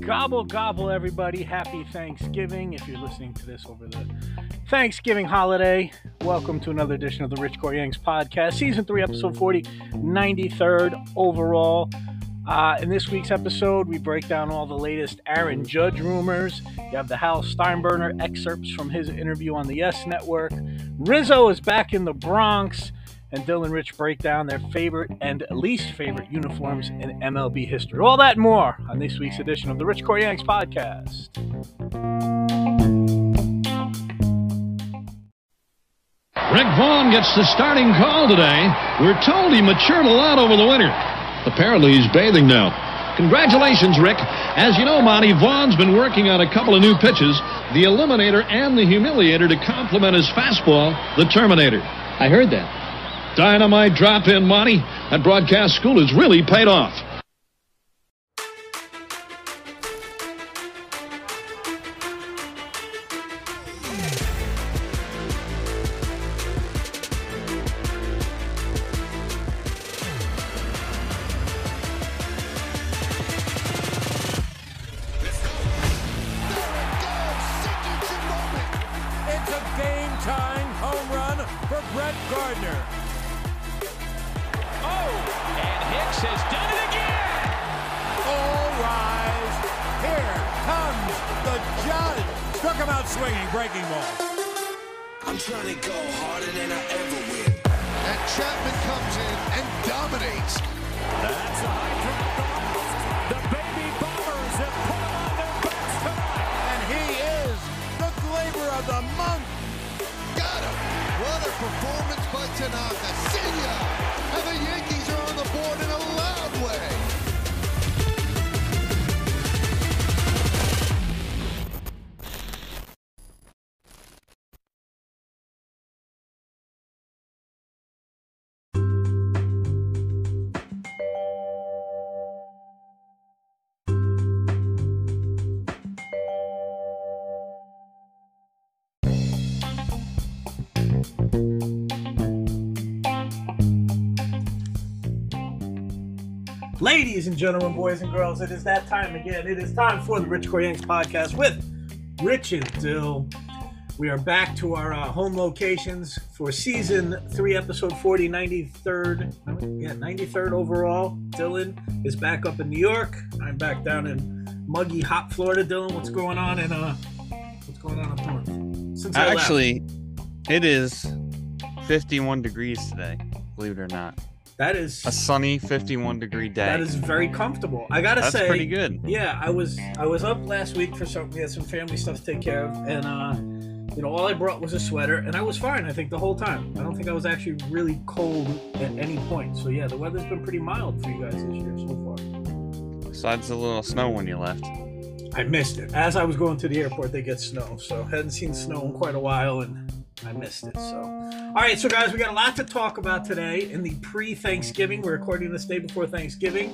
Gobble, gobble, everybody. Happy Thanksgiving. If you're listening to this over the Thanksgiving holiday, welcome to another edition of the Rich Core Yanks podcast, season 3, episode 40, 93rd overall. Uh, in this week's episode, we break down all the latest Aaron Judge rumors. You have the Hal Steinbrenner excerpts from his interview on the Yes Network. Rizzo is back in the Bronx and Dylan Rich break down their favorite and least favorite uniforms in MLB history. All that more on this week's edition of the Rich Core Yanks podcast. Rick Vaughn gets the starting call today. We're told he matured a lot over the winter. Apparently, he's bathing now. Congratulations, Rick. As you know, Monty, Vaughn's been working on a couple of new pitches, the Eliminator and the Humiliator, to complement his fastball, the Terminator. I heard that. Dynamite drop in, Monty. That broadcast school has really paid off. Ladies and gentlemen, boys and girls, it is that time again. It is time for the Rich Yanks podcast with Rich and Dyl. We are back to our uh, home locations for season three, episode 40, 93rd. Yeah, 93rd overall. Dylan is back up in New York. I'm back down in muggy, hot Florida. Dylan, what's going on? And uh, what's going on up north? Since Actually, left. it is 51 degrees today, believe it or not. That is a sunny 51 degree day. That is very comfortable. I gotta That's say, pretty good. Yeah, I was I was up last week for some we had some family stuff to take care of, and uh, you know all I brought was a sweater, and I was fine. I think the whole time. I don't think I was actually really cold at any point. So yeah, the weather's been pretty mild for you guys this year so far. Besides the little snow when you left. I missed it. As I was going to the airport, they get snow, so hadn't seen snow in quite a while, and I missed it. So, all right, so guys, we got a lot to talk about today in the pre-Thanksgiving. We're recording this day before Thanksgiving,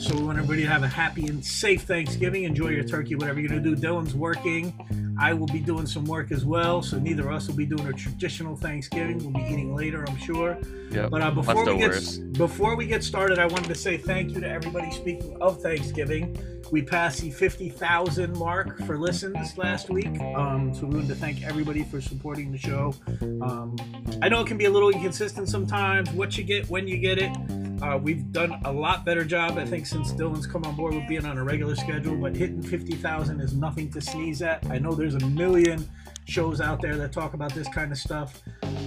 so we want everybody to have a happy and safe Thanksgiving. Enjoy your turkey, whatever you're gonna do. Dylan's working. I will be doing some work as well, so neither of us will be doing a traditional Thanksgiving. We'll be eating later, I'm sure. Yeah. But uh, before we get before we get started, I wanted to say thank you to everybody. Speaking of Thanksgiving. We passed the 50,000 mark for listens last week. Um, so we wanted to thank everybody for supporting the show. Um, I know it can be a little inconsistent sometimes, what you get, when you get it. Uh, we've done a lot better job, I think, since Dylan's come on board with being on a regular schedule. But hitting 50,000 is nothing to sneeze at. I know there's a million shows out there that talk about this kind of stuff,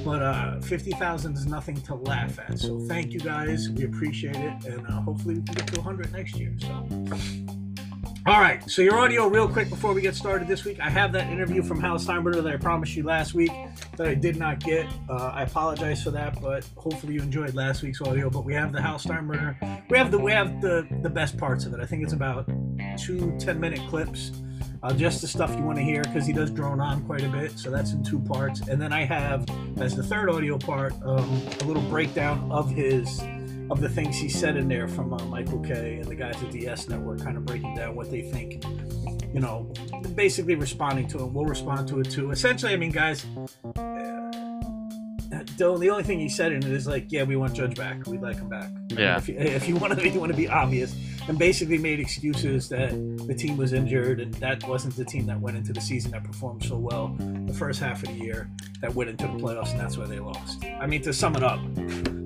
but uh, 50,000 is nothing to laugh at. So thank you guys. We appreciate it. And uh, hopefully we can get to 100 next year. So. All right, so your audio, real quick before we get started this week. I have that interview from Hal Steinbrenner that I promised you last week that I did not get. Uh, I apologize for that, but hopefully you enjoyed last week's audio. But we have the Hal Steinbrenner. We have the we have the the best parts of it. I think it's about two 10 minute clips, uh, just the stuff you want to hear because he does drone on quite a bit. So that's in two parts, and then I have as the third audio part um, a little breakdown of his of the things he said in there from uh, Michael Kay and the guys at the Yes Network, kind of breaking down what they think. You know, basically responding to it. We'll respond to it too. Essentially, I mean, guys, uh, Dylan, the only thing he said in it is like, "Yeah, we want Judge back. We'd like him back." Yeah. if you, if you want to, you want to be obvious, and basically made excuses that the team was injured and that wasn't the team that went into the season that performed so well the first half of the year that went into the playoffs, and that's why they lost. I mean, to sum it up,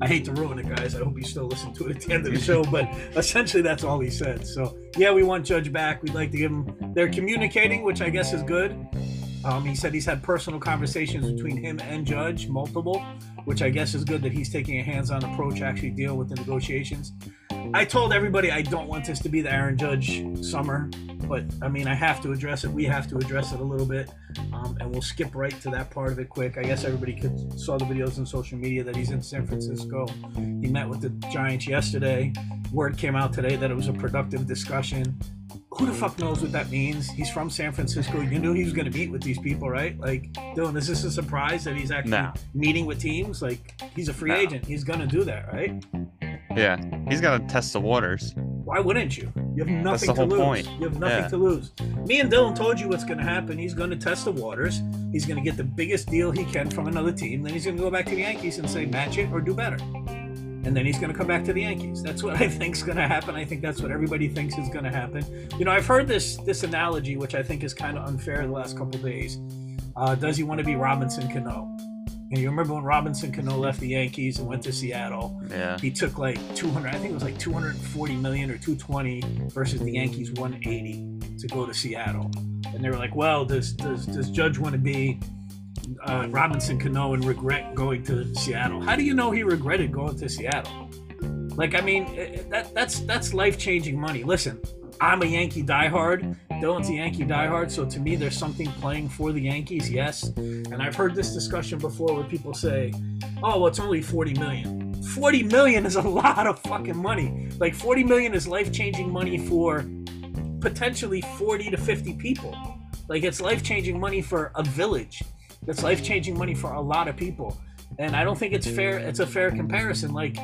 I hate to ruin it, guys. I hope you still listen to it at the end of the show, but essentially that's all he said. So yeah, we want Judge back. We'd like to give him. They're communicating, which I guess is good. Um, he said he's had personal conversations between him and Judge, multiple, which I guess is good that he's taking a hands-on approach, actually deal with the negotiations. I told everybody I don't want this to be the Aaron Judge summer, but I mean I have to address it. We have to address it a little bit, um, and we'll skip right to that part of it quick. I guess everybody could saw the videos on social media that he's in San Francisco. He met with the Giants yesterday. Word came out today that it was a productive discussion who the fuck knows what that means? He's from San Francisco. You knew he was going to meet with these people, right? Like, Dylan, is this a surprise that he's actually No. meeting with teams? Like, he's a free No. agent. He's going to do that, right? Yeah, he's gonna test the waters. Why wouldn't you? You have nothing the to whole lose. point. You have nothing Yeah. to lose. Me and Dylan told you what's going to happen. He's going to test the waters. He's going to get the biggest deal he can from another team. Then he's going to go back to the Yankees and say, match it or do better. And then he's going to come back to the Yankees. That's what I think's going to happen. I think that's what everybody thinks is going to happen. You know, I've heard this this analogy, which I think is kind of unfair the last couple days. Uh, does he want to be Robinson Cano? And you remember when Robinson Cano left the Yankees and went to Seattle? Yeah, he took like 200 i think it was like 240 million or 220 versus the yankees 180 to go to seattle. And they were like well does does, does judge want to be uh, robinson cano and regret going to seattle? How do you know he regretted going to seattle? Like i mean eh, eh, that that's that's life-changing money. Listen i'm a yankee diehard mm-hmm. dylan's a yankee diehard so to me there's something playing for the yankees yes and i've heard this discussion before where people say oh well it's only 40 million 40 million is a lot of fucking money. Like 40 million is life-changing money for potentially 40 to 50 people. Like it's life-changing money for a village. It's life-changing money for a lot of people. And I don't think it's fair it's a fair comparison like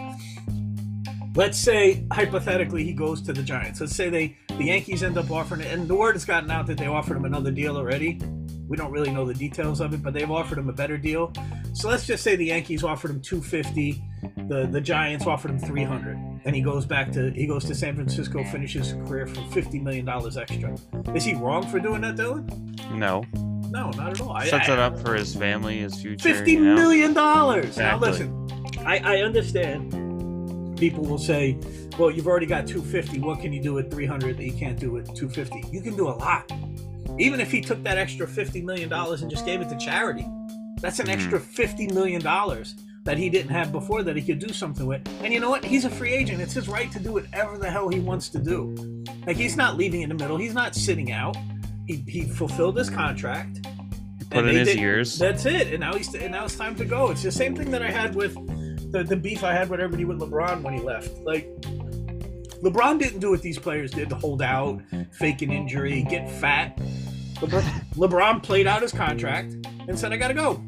let's say hypothetically he goes to the Giants. Let's say they the Yankees end up offering it and the word has gotten out that they offered him another deal already. We don't really know the details of it, but they've offered him a better deal. So let's just say the Yankees offered him 250, the the Giants offered him 300, and he goes back to he goes to San Francisco, finishes his career for 50 million dollars extra. Is he wrong for doing that, Dylan? no, No, not at all. Sets I- it up for his family, his future. Fifty you know? million dollars. Now listen, I, I understand. People will say, "Well, you've already got 250. What can you do at 300 that you can't do at 250?" You can do a lot. Even if he took that extra 50 million dollars and just gave it to charity, that's an Mhm. extra 50 million dollars that he didn't have before that he could do something with. And you know what? He's a free agent. It's his right to do whatever the hell he wants to do. Like he's not leaving in the middle. He's not sitting out. He, he fulfilled his contract. Put And in his did- ears. That's it. And now he's and now it's time to go. It's the same thing that I had with the, the beef I had with everybody with LeBron when he left. Like LeBron didn't do what these players did to hold out, fake an injury, get fat. LeBron, LeBron played out his contract and said, "I got to go,"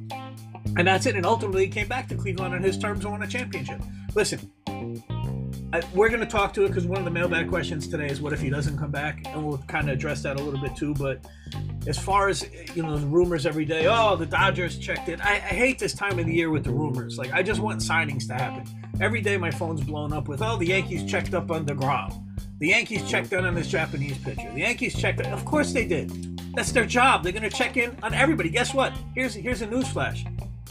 and that's it. And ultimately, he came back to Cleveland on his terms and won a championship. Listen, I, we're going to talk to it because one of the mailbag questions today is, "What if he doesn't come back?" And we'll kind of address that a little bit too. But as far as you know, the rumors every day. Oh, the Dodgers checked it. I, I hate this time of the year with the rumors. Like, I just want signings to happen. Every day, my phone's blown up with, oh, the Yankees checked up on the deGrom. The Yankees checked in on this Japanese pitcher. The Yankees checked. Of course they did. That's their job. They're going to check in on everybody. Guess what? Here's here's a news flash.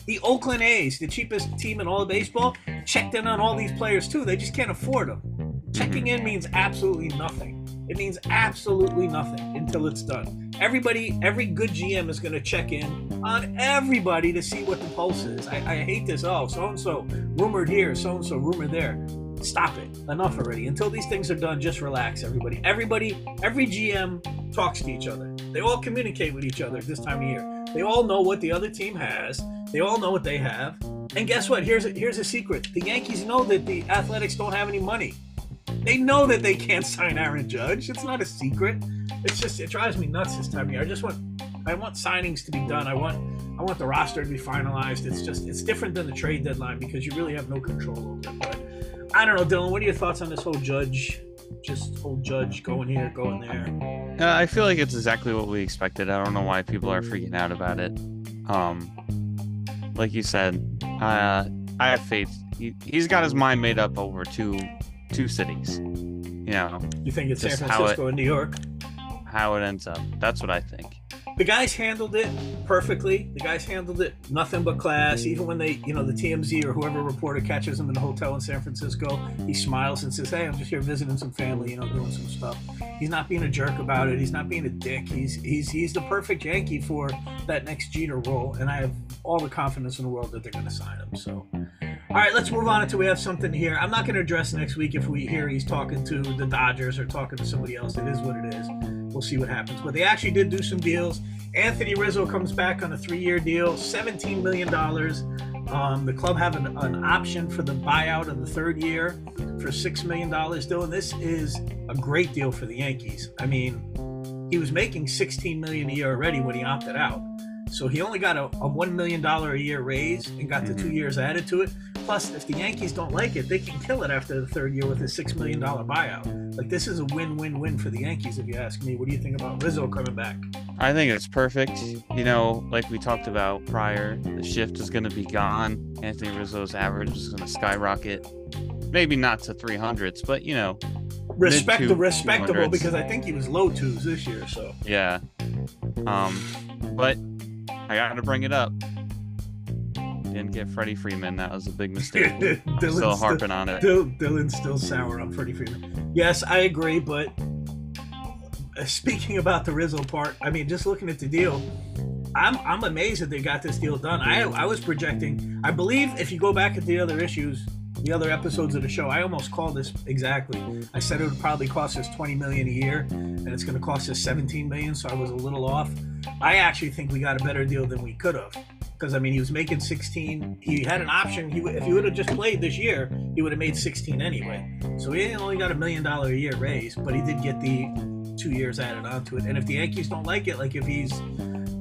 The Oakland A's, the cheapest team in all of baseball, checked in on all these players too. They just can't afford them. Checking in means absolutely nothing. It means absolutely nothing until it's done. Everybody, every good GM is going to check in on everybody to see what the pulse is. I, I hate this. Oh, so and so rumored here, so and so rumored there. Stop it. Enough already. Until these things are done, just relax, everybody. Everybody, every GM talks to each other. They all communicate with each other this time of year. They all know what the other team has. They all know what they have. And guess what? Here's a, here's a secret. The Yankees know that the Athletics don't have any money. They know that they can't sign Aaron Judge. It's not a secret. It's just it drives me nuts this time of year. I just want I want signings to be done. I want I want the roster to be finalized. It's just it's different than the trade deadline because you really have no control over it. But I don't know, Dylan. What are your thoughts on this whole Judge, just whole Judge going here, going there? Uh, I feel like it's exactly what we expected. I don't know why people are freaking out about it. Um, like you said, Uh, I have faith. He, he's got his mind made up over two two cities. You know You think it's San Francisco and New York? how it ends up. That's what I think. The guys handled it perfectly. The guys handled it nothing but class. Even when they, you know, the TMZ or whoever reporter catches him in a hotel in San Francisco, he smiles and says, "Hey, I'm just here visiting some family, you know, doing some stuff." He's not being a jerk about it. He's not being a dick. He's he's he's the perfect Yankee for that next Jeter role, and I have all the confidence in the world that they're going to sign him. So. All right, let's move on until we have something here. I'm not going to address next week if we hear he's talking to the Dodgers or talking to somebody else. It is what it is. We'll see what happens. But they actually did do some deals. Anthony Rizzo comes back on a three-year deal, $17 million. Um, the club have an, an option for the buyout of the third year for $6 million. Dylan, this is a great deal for the Yankees. I mean, he was making 16 million a year already when he opted out. So he only got a, a $1 million a year raise and got the two years added to it. Plus, if the Yankees don't like it, they can kill it after the third year with a $6 million buyout. Like, this is a win win win for the Yankees, if you ask me. What do you think about Rizzo coming back? I think it's perfect. You know, like we talked about prior, the shift is going to be gone. Anthony Rizzo's average is going to skyrocket. Maybe not to 300s, but you know, Respect, two- respectable 200s. because I think he was low twos this year. So yeah. Um, but I got to bring it up. Didn't get Freddie Freeman. That was a big mistake. Still harping on it. Still, Dylan's still sour on Freddie Freeman. Yes, I agree, but uh, speaking about the Rizzo part, I mean, just looking at the deal, I'm I'm amazed that they got this deal done. I I was projecting. I believe if you go back at the other issues, the other episodes of the show, I almost called this exactly. I said it would probably cost us 20 million a year, and it's going to cost us 17 million. So I was a little off. I actually think we got a better deal than we could have. Because I mean, he was making 16. He had an option. He if he would have just played this year, he would have made 16 anyway. So he only got a million dollar a year raise, but he did get the two years added onto it. And if the Yankees don't like it, like if he's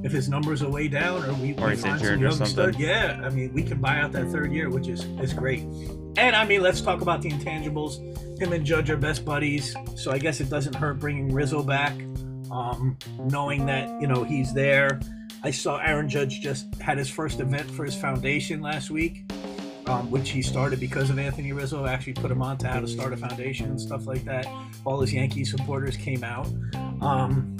if his numbers are way down or we, Or we find some young something. stud, yeah, I mean we can buy out that third year, which is is great. And I mean, let's talk about the intangibles. Him and Judge are best buddies, so I guess it doesn't hurt bringing Rizzo back, um, knowing that you know he's there. I saw Aaron Judge just had his first event for his foundation last week, um, which he started because of Anthony Rizzo. Actually, put him on to how to start a foundation and stuff like that. All his Yankee supporters came out. Um,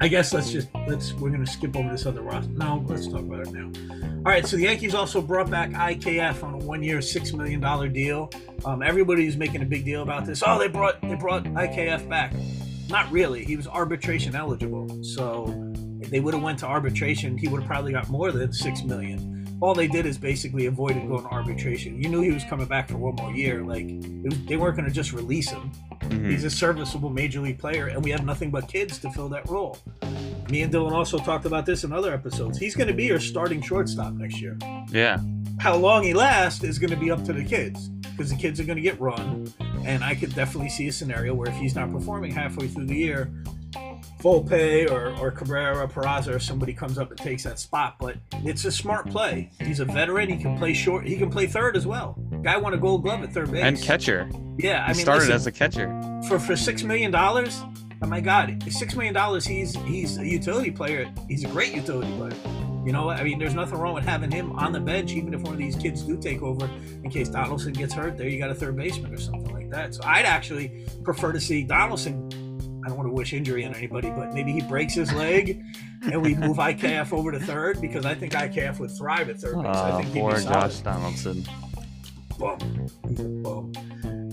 I guess let's just let's we're gonna skip over this other roster. No, let's talk about it now. All right, so the Yankees also brought back IKF on a one-year, six million dollar deal. Um, everybody's making a big deal about this. Oh, they brought they brought IKF back. Not really. He was arbitration eligible, so if they would have went to arbitration, he would have probably got more than six million. All they did is basically avoided going to arbitration. You knew he was coming back for one more year. Like was, they weren't going to just release him. Mhm. He's a serviceable major league player, and we have nothing but kids to fill that role. Me and Dylan also talked about this in other episodes. He's going to be your starting shortstop next year. Yeah. How long he lasts is going to be up to the kids because the kids are going to get run. And I could definitely see a scenario where if he's not performing halfway through the year, Volpe or, or Cabrera, Peraza, or somebody comes up and takes that spot. But it's a smart play. He's a veteran. He can play short. He can play third as well. Guy won a Gold Glove at third base. And catcher. Yeah, I He mean, started listen, as a catcher. for for six million dollars. Oh my God, six million dollars. He's he's a utility player. He's a great utility player. You know, I mean, there's nothing wrong with having him on the bench, even if one of these kids do take over in case Donaldson gets hurt. There, you got a third baseman or something like that. So I'd actually prefer to see Donaldson. I don't want to wish injury on anybody, but maybe he breaks his leg and we move IKF over to third because I think IKF would thrive at third base. I Oh, think he'd be solid Josh Donaldson. bum. He's a bum.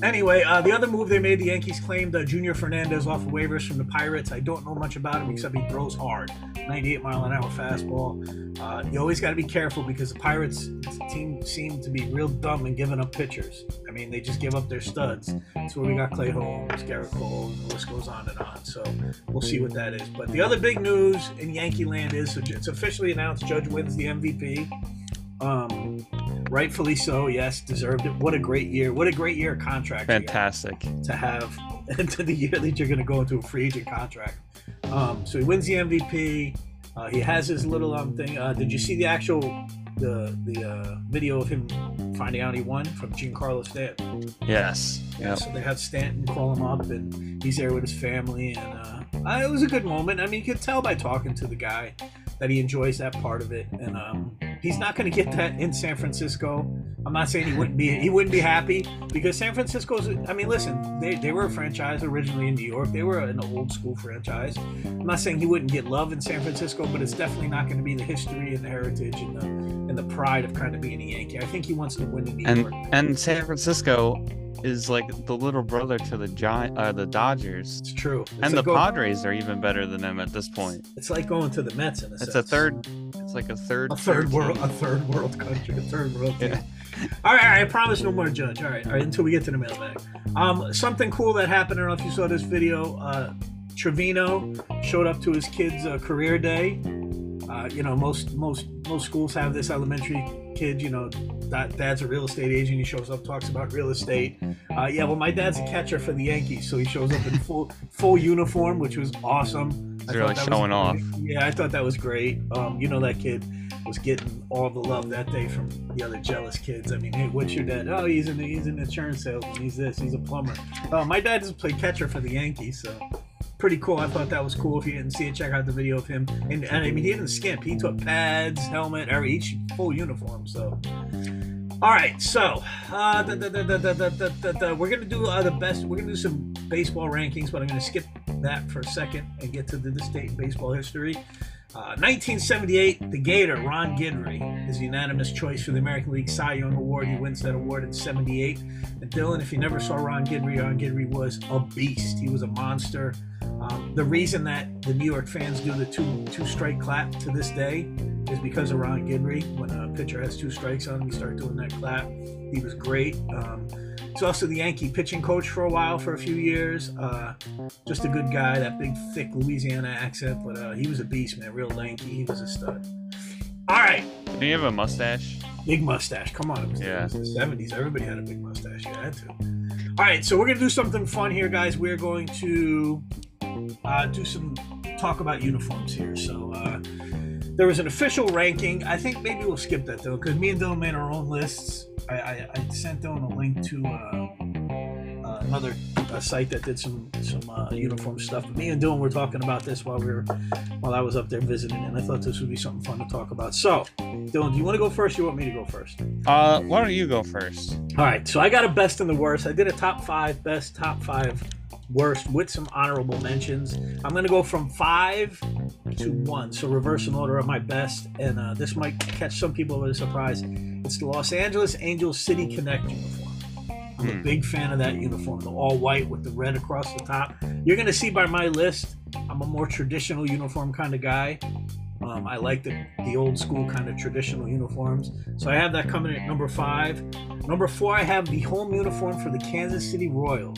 Anyway, uh, the other move they made, the Yankees claimed uh, Junior Fernandez off of waivers from the Pirates. I don't know much about him except he throws hard, 98 mile an hour fastball. Uh, you always got to be careful because the Pirates team seem to be real dumb in giving up pitchers. I mean, they just give up their studs. That's where we got Clay Holmes, Gerrit Cole, and the list goes on and on. So we'll see what that is. But the other big news in Yankee land is so it's officially announced Judge wins the MVP. Um, rightfully so. Yes, deserved it. What a great year! What a great year contract Fantastic. to have into the year that you're going to go into a free agent contract. Um, so he wins the MVP. Uh, he has his little um thing. Uh, did you see the actual the the uh, video of him finding out he won from Giancarlo Stanton? Yes. Yeah, Yep. so they have Stanton call him up, and he's there with his family, and uh, uh, it was a good moment. I mean, you could tell by talking to the guy that he enjoys that part of it, and um, He's not going to get that in San Francisco. I'm not saying he wouldn't be he wouldn't be happy because San Francisco's. I mean, listen, they, they were a franchise originally in New York. They were an old school franchise. I'm not saying he wouldn't get love in San Francisco, but it's definitely not going to be the history and the heritage and the and the pride of kind of being a Yankee. I think he wants to win in New and York. and San Francisco is like the little brother to the Giant, uh, the Dodgers, It's true. It's and like the go- Padres are even better than them at this point. It's like going to the Mets in a It's a third. It's like a third. a third world, team. a third world country, a third world team. Yeah. All right, all right, I promise no more judge. All right, all right, until we get to the mailbag. Um, something cool that happened. I don't know if you saw this video. Uh, Trevino showed up to his kid's uh, career day. Uh, you know, most most most schools have this elementary kid. You know, that dad's a real estate agent. He shows up, talks about real estate. Uh, yeah, well, my dad's a catcher for the Yankees, so he shows up in full full uniform, which was awesome. He's really showing off. Yeah, I thought that was great. Um, you know, that kid was getting all the love that day from the other jealous kids. I mean, hey, what's your dad? Oh, he's an he's an insurance salesman. He's this. He's a plumber. Oh, my dad just played catcher for the Yankees, so pretty cool. I thought that was cool. If you didn't see it, check out the video of him. And, and I mean, he didn't skimp. He took pads, helmet, every each full uniform. So. All right, so uh, we're gonna do uh, the best. We're gonna do some baseball rankings, but I'm gonna skip that for a second and get to the, the state baseball history. Uh, 1978, the Gator Ron Guidry is the unanimous choice for the American League Cy Young Award. He wins that award in '78. And Dylan, if you never saw Ron Guidry, Ron Guidry was a beast. He was a monster. Um, the reason that the New York fans do the two two strike clap to this day is because of Ron Guidry. When a pitcher has two strikes on him, you start doing that clap. He was great. Um, he's also the Yankee pitching coach for a while, for a few years. Uh, just a good guy, that big, thick Louisiana accent, but uh, he was a beast, man. Real lanky. He was a stud. All right, Did he have a mustache? big mustache. Come on, it was, Yeah. it was the '70s. Everybody had a big mustache. You had to. All right, so we're gonna do something fun here, guys. We're going to uh, do some talk about uniforms here. So uh, there was an official ranking. I think maybe we'll skip that though, because me and Dylan made our own lists. I, I, I sent Dylan a link to uh, uh, another uh, site that did some some uh, uniform stuff. But me and Dylan were talking about this while we were while I was up there visiting, and I thought this would be something fun to talk about. So, Dylan, do you want to go first? Or you want me to go first? Uh, why don't you go first? All right, so I got a best and the worst. I did a top five best, top five worst with some honorable mentions. I'm going to go from five to one, so reverse in order of my best. And uh, this might catch some people a surprise. It's the Los Angeles Angels City Connect uniform. I'm a Hmm. big fan of that uniform, the all white with the red across the top. You're going to see by my list, I'm a more traditional uniform kind of guy. Um, I like the, the old school kind of traditional uniforms. So I have that coming at number five. Number four, I have the home uniform for the Kansas City Royals.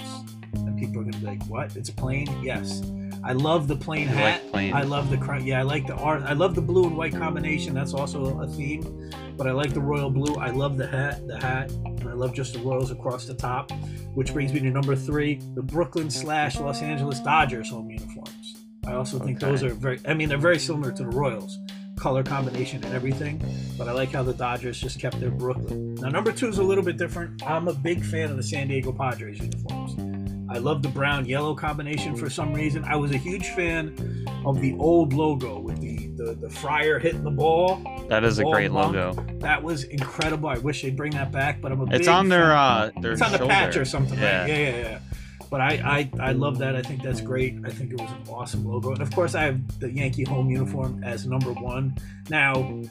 People are to be like, what? It's plain? Yes. I love the plain You hat. like plain? I love the cr- yeah. I like the art. I love the blue and white combination. That's also a theme. But I like the royal blue. I love the hat. The hat. And I love just the royals across the top. Which brings me to number three: the Brooklyn slash Los Angeles Dodgers home uniforms. I also think Okay. those are very. I mean, they're very similar to the Royals, color combination and everything. But I like how the Dodgers just kept their Brooklyn. Now number two is a little bit different. I'm a big fan of the San Diego Padres uniforms. I love the brown yellow combination for some reason. I was a huge fan of the old logo with the the, the friar hitting the ball. That is a great monk. logo. That was incredible. I wish they'd bring that back, but I'm a big It's on their fan- uh their it's on the patch or something, Yeah. right? Yeah, yeah, yeah. But I, I, I love that. I think that's great. I think it was an awesome logo. And of course, I have the Yankee home uniform as number one. Now,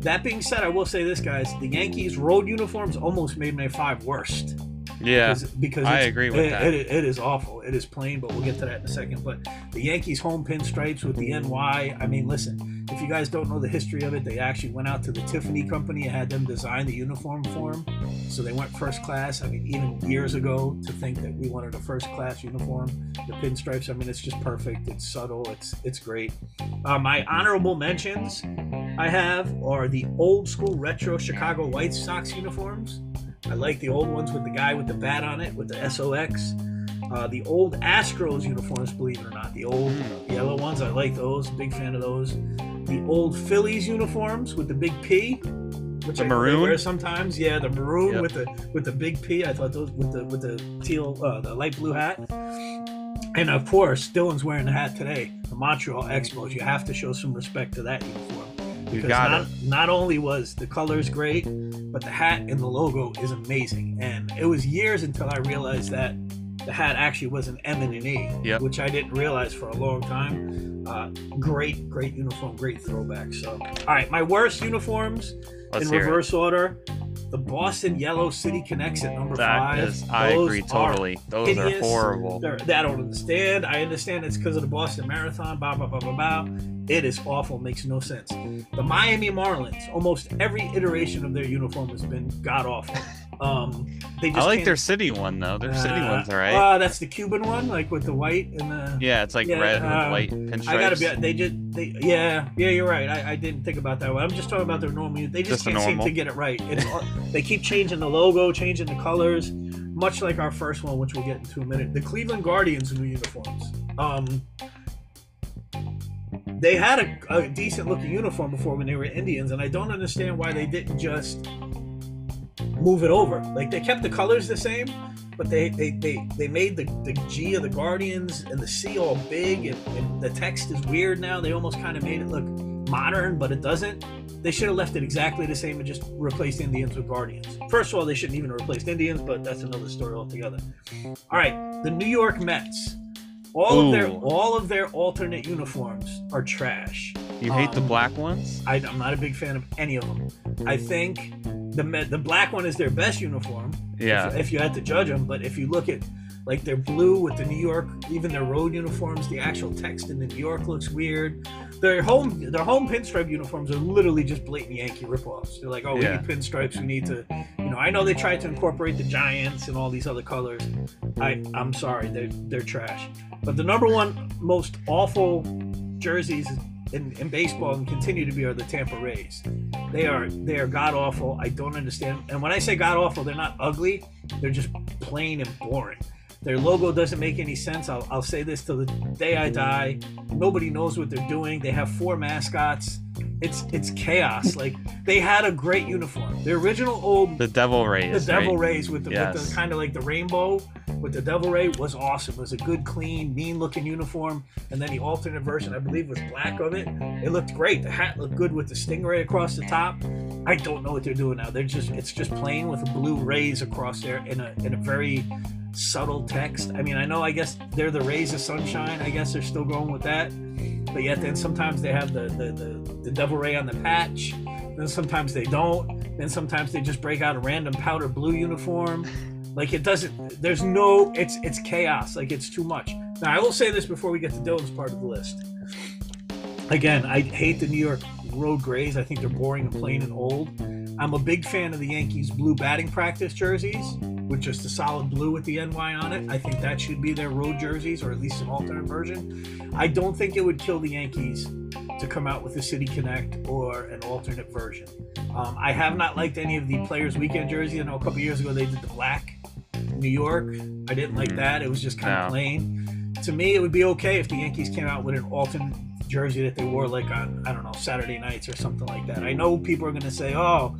that being said, I will say this, guys: the Yankees road uniforms almost made my five worst. Yeah. because, because I agree with it, that. It, it is awful. It is plain, but we'll get to that in a second. But the Yankees home pinstripes with the NY. I mean, listen, if you guys don't know the history of it, they actually went out to the Tiffany company and had them design the uniform for them. So they went first class. I mean, even years ago, to think that we wanted a first class uniform, the pinstripes. I mean, it's just perfect. It's subtle. It's it's great. Uh, my honorable mentions I have are the old school retro Chicago White Sox uniforms. I like the old ones with the guy with the bat on it with the SOX. Uh, the old Astros uniforms, believe it or not, the old Hmm. yellow ones. I like those. Big fan of those. The old Phillies uniforms with the big P, which The I maroon? wear sometimes. Yeah, the maroon Yep. with the with the big P. I thought those with the with the teal, uh, the light blue hat. And of course, Dylan's wearing the hat today. The Montreal Expos. You have to show some respect to that uniform. Because got not, not only was the colors great, but the hat and the logo is amazing. And it was years until I realized that the hat actually was an M and an E, Yep. which I didn't realize for a long time. Uh, great, great uniform, great throwback. So, all right, my worst uniforms Let's in hear it. reverse order. The Boston Yellow City Connects at number That five. is, I agree totally. Those are horrible. They're, I don't understand. I understand it's because of the Boston Marathon. Blah blah blah blah blah. It is awful. Makes no sense. The Miami Marlins. Almost every iteration of their uniform has been god awful. Um, they just I like their city one though. Their city Uh, one's alright. Uh, that's the Cuban one, like with the white and the. yeah, it's like yeah, red uh, with white pinstripes. I gotta be. They just. They. Yeah. Yeah. You're right. I, I didn't think about that one. I'm just talking about their normal. They just, Just can't seem to get it right. It's, they keep changing the logo, changing the colors, much like our first one, which we'll get into in a minute. The Cleveland Guardians new uniforms. Um. They had a, a decent looking uniform before when they were Indians, and I don't understand why they didn't just move it over. Like they kept the colors the same, but they they, they, they made the, the G of the Guardians and the C all big and, and the text is weird now. They almost kind of made it look modern, but it doesn't. They should have left it exactly the same and just replaced Indians with Guardians. First of all, they shouldn't even have replaced Indians, but that's another story altogether. All right, the New York Mets. All of their all of their alternate uniforms are trash. You hate the um, black ones? I, I'm not a big fan of any of them. I think the the black one is their best uniform. Yeah. If, if you had to judge them, but if you look at like they're blue with the New York, even their road uniforms, the actual text in the New York looks weird. Their home their home pinstripe uniforms are literally just blatant Yankee ripoffs. They're like, oh, we need pinstripes. We need to, you know. I know they tried to incorporate the Giants and all these other colors. I I'm sorry, they're they're trash. But the number one most awful jerseys in, in baseball and continue to be are the Tampa Rays. They are they are god awful. I don't understand. And when I say god awful, they're not ugly. They're just plain and boring. Their logo doesn't make any sense. I'll, I'll say this till the day I die. Nobody knows what they're doing. They have four mascots. It's it's chaos. Like they had a great uniform. The original old The Devil Rays. the Devil right? Rays with the, with Yes. the kind of like the rainbow with the Devil Ray was awesome. It was a good, clean, mean looking uniform. And then the alternate version, I believe, was black of it. It looked great. The hat looked good with the stingray across the top. I don't know what they're doing now. They're just it's just plain with blue rays across there in a in a very subtle text. I mean, I know I guess they're the rays of sunshine. I guess they're still going with that. But yet then sometimes they have the the, the, the devil ray on the patch. Then sometimes they don't. Then sometimes they just break out a random powder blue uniform. Like it doesn't. There's no. It's it's chaos. Like it's too much. Now I will say this before we get to Dylan's part of the list. Again, I hate the New York road grays. I think they're boring and plain and old. I'm a big fan of the Yankees blue batting practice jerseys with just a solid blue with the NY on it. I think that should be their road jerseys or at least an alternate version. I don't think it would kill the Yankees to come out with a City Connect or an alternate version. Um, I have not liked any of the Players Weekend jerseys. I know a couple years ago they did the black New York. I didn't like that. It was just kind of No. plain. To me, it would be okay if the Yankees came out with an alternate jersey that they wore like on I don't know Saturday nights or something like that. I know people are going to say, "Oh,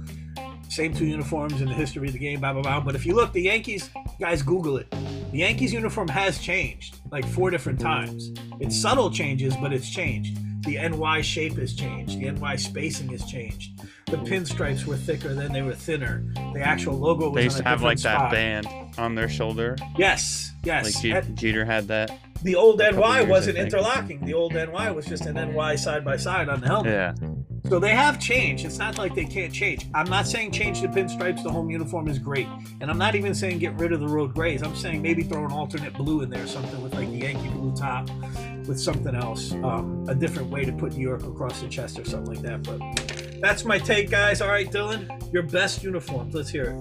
same two uniforms in the history of the game, blah blah blah." But if you look, the Yankees guys, Google it. The Yankees uniform has changed like four different times. It's subtle changes, but it's changed. The mm-hmm. NY shape has changed. The NY spacing has changed. The pinstripes were thicker, then they were thinner. The actual logo was They used to a have like different that band on their shoulder. Yes, yes. Like And- Jeter had that. the old NY wasn't interlocking. The old NY was just an NY side by side on the helmet. Yeah. So they have changed. It's not like they can't change. I'm not saying change the pinstripes. The home uniform is great, and I'm not even saying get rid of the road grays. I'm saying maybe throw an alternate blue in there, something with like the Yankee blue top, with something else, um, a different way to put New York across the chest or something like that. But that's my take, guys. All right, Dylan, your best uniforms. Let's hear it.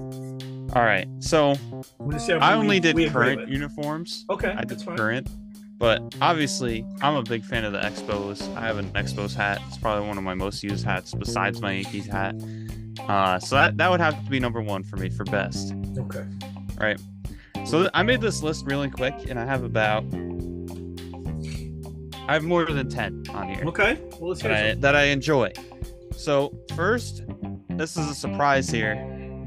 All right. So I'm gonna see how I only we- did we current uniforms. Okay, I that's did fine. current. But obviously, I'm a big fan of the Expos. I have an Expos hat. It's probably one of my most used hats besides my Yankees hat. Uh, so that, that would have to be number one for me for best. Okay. Right. So th- I made this list really quick, and I have about I have more than ten on here Okay. Well, let's hear that I, that I enjoy. So first, this is a surprise here: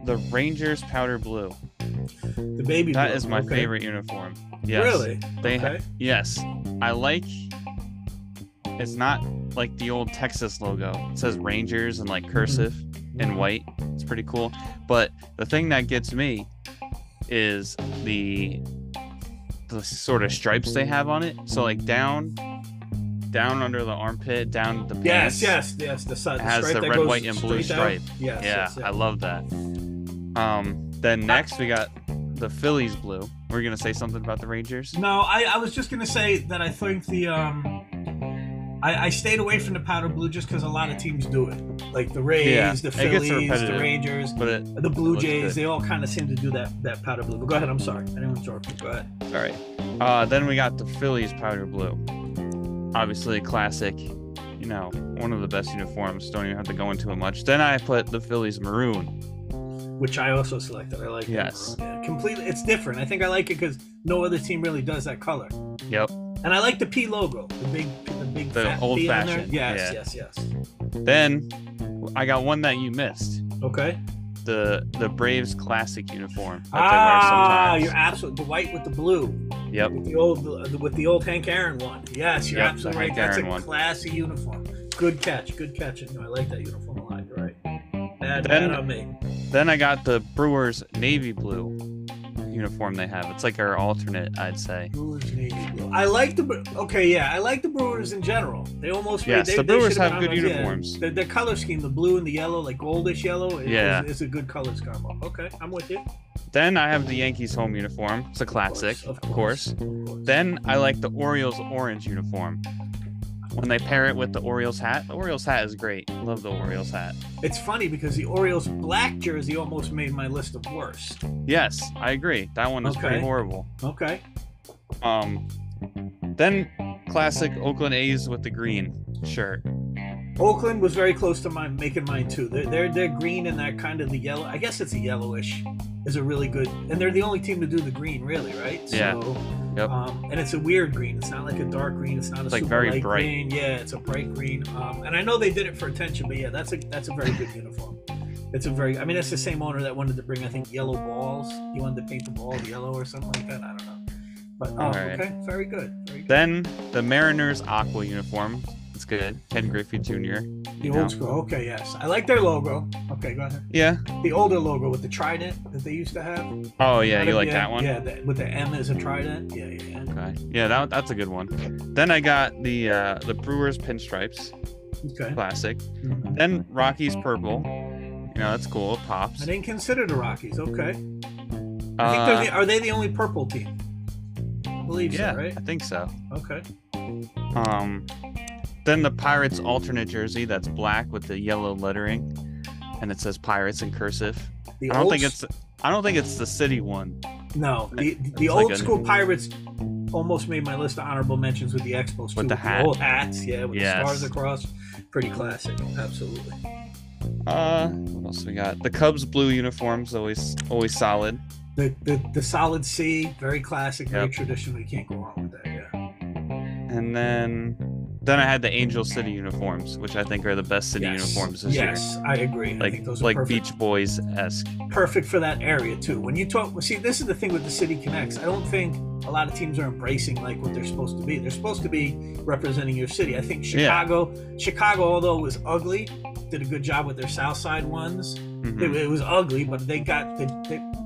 the Rangers powder blue. The baby. That blue. is my Okay. favorite uniform. Yes. Really? They okay. Yes, I like. it's not like the old Texas logo. It says Rangers and like cursive mm-hmm. in white. It's pretty cool. But the thing that gets me is the the sort of stripes they have on it. So like down down under the armpit, down the pants. Yes, yes, yes. The side It has the red, white, and blue stripe. Yes, yeah, yes, I love that. Um, then next we got the Phillies blue. We're gonna say something about the Rangers. No, I, I was just gonna say that I think the um, I, I stayed away from the powder blue just because a lot of teams do it, like the Rays, Yeah, the Phillies, the. Rangers, But it, the Blue Jays. good. They all kind of seem to do that that powder blue. But go ahead. I'm sorry. I didn't interrupt you. Go ahead. all right. Uh, then we got the Phillies powder blue. Obviously, classic. You know, one of the best uniforms. Don't even have to go into it much. Then I put the Phillies maroon. Which I also selected. I like. Yes. Yeah, completely. It's different. I think I like it because no other team really does that color. Yep. And I like the P logo, the big, the big, The old P on there. fashioned, Yes, yeah. yes, yes. Then I got one that you missed. Okay. The the Braves classic uniform Ah, you're absolutely the white with the blue. Yep. With the old with the old Hank Aaron one. Yes, you're Yep, absolutely right. Hank That's Aaron a one. classy uniform. Good catch. Good catch. I like that uniform a lot. You're right. Bad, Then- bad on me. Then I got the Brewers navy blue uniform they have. It's like our alternate, I'd say. I like the okay, yeah. I like the Brewers in general. They almost Yes, they, the they Brewers should've have good those, yeah. uniforms. The, the color scheme, the blue and the yellow, like goldish yellow, is, Yeah. is, is a good colors combo. Okay, I'm with you. Then I have the Yankees home uniform. It's a classic, of course. Then I like the Orioles orange uniform. When they pair it with the Orioles hat, the Orioles hat is great. Love the Orioles hat. It's funny because the Orioles black jersey almost made my list of worst. Yes, I agree. That one is pretty horrible. Okay. Um, then classic Oakland A's with the green shirt. Oakland was very close to mine, making mine too. They're, they're they're green and that kind of the yellow. I guess it's a yellowish. Is a really good, and they're the only team to do the green, really, right? Yeah. So, Yep. Um, and it's a weird green. It's not like a dark green. It's not a like, super very light bright. green. Yeah, it's a bright green. Um, and I know they did it for attention, but yeah, that's a that's a very good uniform. It's a very. I mean, it's the same owner that wanted to bring, I think, yellow balls. He wanted to paint the balls yellow or something like that. I don't know. But oh, Alright. okay, very good. Very good. Then the Mariners aqua uniform. Good. Ken Griffey Jr. The you know. old school. Okay, yes, I like their logo. Okay, go ahead. Yeah. The older logo with the trident that they used to have. Oh yeah, you like yeah, that one? Yeah, the, with the M as a trident. Yeah, yeah, yeah. Okay. Yeah, that, that's a good one. Then I got the uh, the Brewers pinstripes, Okay. classic. Mhm. Then Rockies purple. You know that's cool. It pops. I didn't consider the Rockies. Okay. I think Uh, they're the, are they the only purple team? I believe yeah, so, right? I think so. Okay. Um, then the Pirates alternate jersey that's black with the yellow lettering, and it says Pirates in cursive. The I don't old think it's I don't think it's the city one. no. The the It's like old a- school Pirates almost made my list of honorable mentions with the Expos too. With the hat. old hats, yeah, with Yes. the stars across. Pretty classic. Absolutely. Uh, what else we got? The Cubs blue uniforms always always solid. The the, the solid C, very classic, very Yep. traditional. You can't go wrong with that. Yeah. And then then I had the Angel City uniforms, which I think are the best city Yes. uniforms this year. yes, I agree. I Like think those are like perfect. Beach Boys esque. perfect for that area too. When you talk, well, see, this is the thing with the City Connects. I don't think a lot of teams are embracing like what they're supposed to be. They're supposed to be representing your city. I think Yeah. Chicago, Chicago, although it was ugly, did a good job with their South Side ones. Mhm. It, it was ugly, but they got they,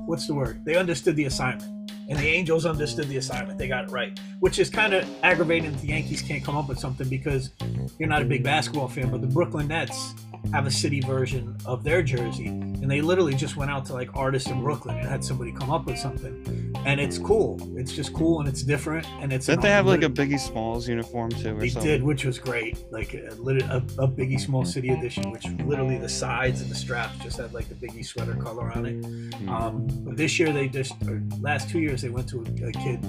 what's the word? They understood the assignment, and the Angels understood the assignment. They got it right, which is kind of aggravating. that The Yankees can't come up with something because you're not a big basketball fan, but the Brooklyn Nets have a city version of their jersey, and they literally just went out to like artists in Brooklyn and had somebody come up with something, and it's cool. It's just cool and it's different, and it's. Didn't they have like a Biggie Smalls uniform too, or They something? did, which was great. Like a, a, a Biggie Small City edition, which literally the sides and the straps just had like the Biggie sweater color on it. Mhm. Um, but this year they just, or last two years they went to a, a kid.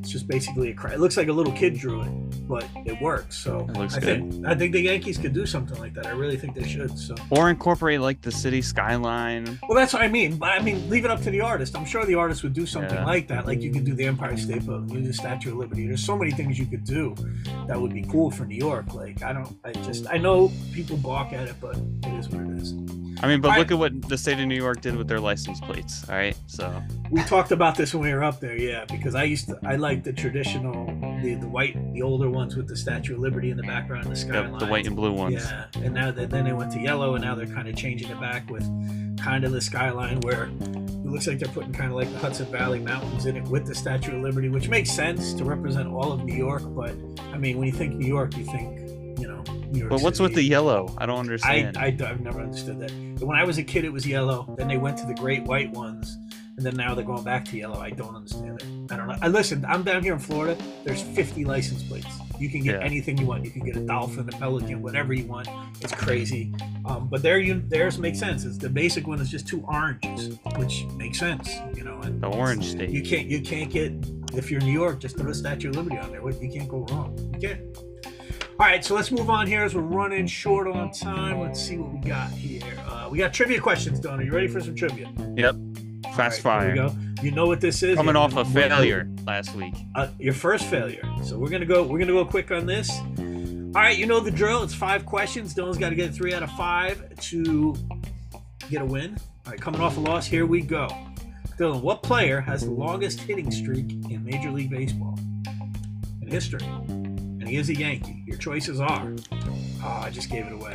It's just basically a. It looks like a little kid drew it, but it works. So It looks I think I think the Yankees could do something like that. I really think they should. Mm. So Or incorporate like the city skyline. well, that's what I mean. But I mean, leave it up to the artist. I'm sure the artist would do something Yeah. like that. Like you could do the Empire State Building, you do the Statue of Liberty. There's so many things you could do that would be cool for New York. Like I don't, I just, I know people balk at it, but it is what it is. I mean, but I- look at what the state of New York did with their license plates. All right, so We talked about this when we were up there, yeah, because I used to, I like the traditional the the white, the older ones with the Statue of Liberty in the background, the skyline. Yep, the white and blue ones. Yeah, and now that then they went to yellow, and now they're kind of changing it back with kind of the skyline where it looks like they're putting kind of like the Hudson Valley Mountains in it with the Statue of Liberty, which makes sense to represent all of New York. But I mean, when you think New York, you think you know New York. But what's with the yellow? I don't understand. I I've never understood that. When I was a kid, it was yellow. Then they went to the great white ones, and then now they're going back to yellow. I don't understand it. I don't know. I listen. I'm down here in Florida. There's 50 license plates. You can get Yeah. anything you want. You can get a dolphin, a pelican, whatever you want. It's crazy. Um, but there, you theirs makes sense. It's the basic one is just two oranges, which makes sense. You know, and the orange state. you can't you can't get if you're in New York, just throw a Statue of Liberty on there. You can't go wrong. You can't. All right, so let's move on here as we're running short on time. Let's see what we got here. Uh, we got trivia questions, Don. Are you ready for some trivia? Yep. Fast right, here fire. we go. You know what this is? Coming off a failure last week. uh, your first failure. So we're gonna go. We're gonna go quick on this. All right, you know the drill. It's five questions. Dylan's got to get three out of five to get a win. All right, coming off a loss, here we go. Dylan, what player has the longest hitting streak in Major League Baseball in history? And he is a Yankee. Your choices are. Oh, I just gave it away.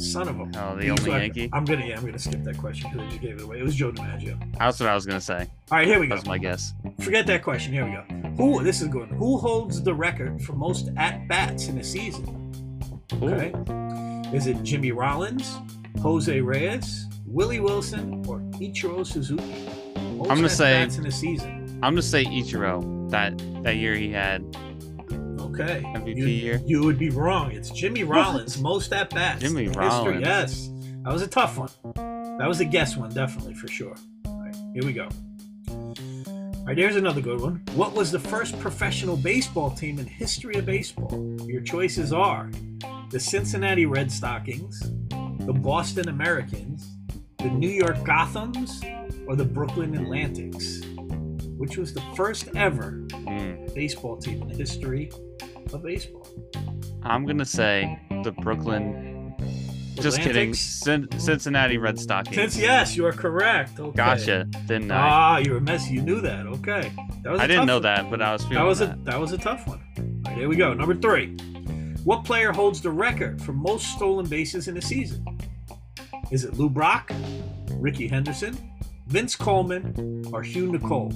Son of a. Oh, the only Yankee. I'm gonna. Yeah, I'm gonna skip that question because I just gave it away. It was Joe DiMaggio. That's what I was gonna say. All right, here we go. That's my guess. Forget that question. Here we go. Who? This is good. Who holds the record for most at bats in a season? Ooh. Okay. Is it Jimmy Rollins, Jose Reyes, Willie Wilson, or Ichiro Suzuki? Most I'm gonna say- at-bats in a season. I'm gonna say Ichiro. That that year he had. Okay. MVP you, year? You would be wrong. It's Jimmy Rollins, most at bats. Jimmy in Rollins. History. Yes. That was a tough one. That was a guess one, definitely for sure. All right, here we go. All right, here's another good one. What was the first professional baseball team in history of baseball? Your choices are the Cincinnati Red Stockings, the Boston Americans, the New York Gothams, or the Brooklyn Atlantics. Which was the first ever Mm. baseball team in the history of baseball? I'm gonna say the Brooklyn. Just kidding. Atlantics? Cin- Cincinnati Red Stockings. Since yes, you are correct. Okay. Gotcha. Didn't I? Ah, you were messy. You knew that. Okay. That was a I didn't know one. that, but I was feeling That was a that. that was a tough one. All right, here we go. Number three. What player holds the record for most stolen bases in a season? Is it Lou Brock, Rickey Henderson, Vince Coleman, or Hugh Nicol?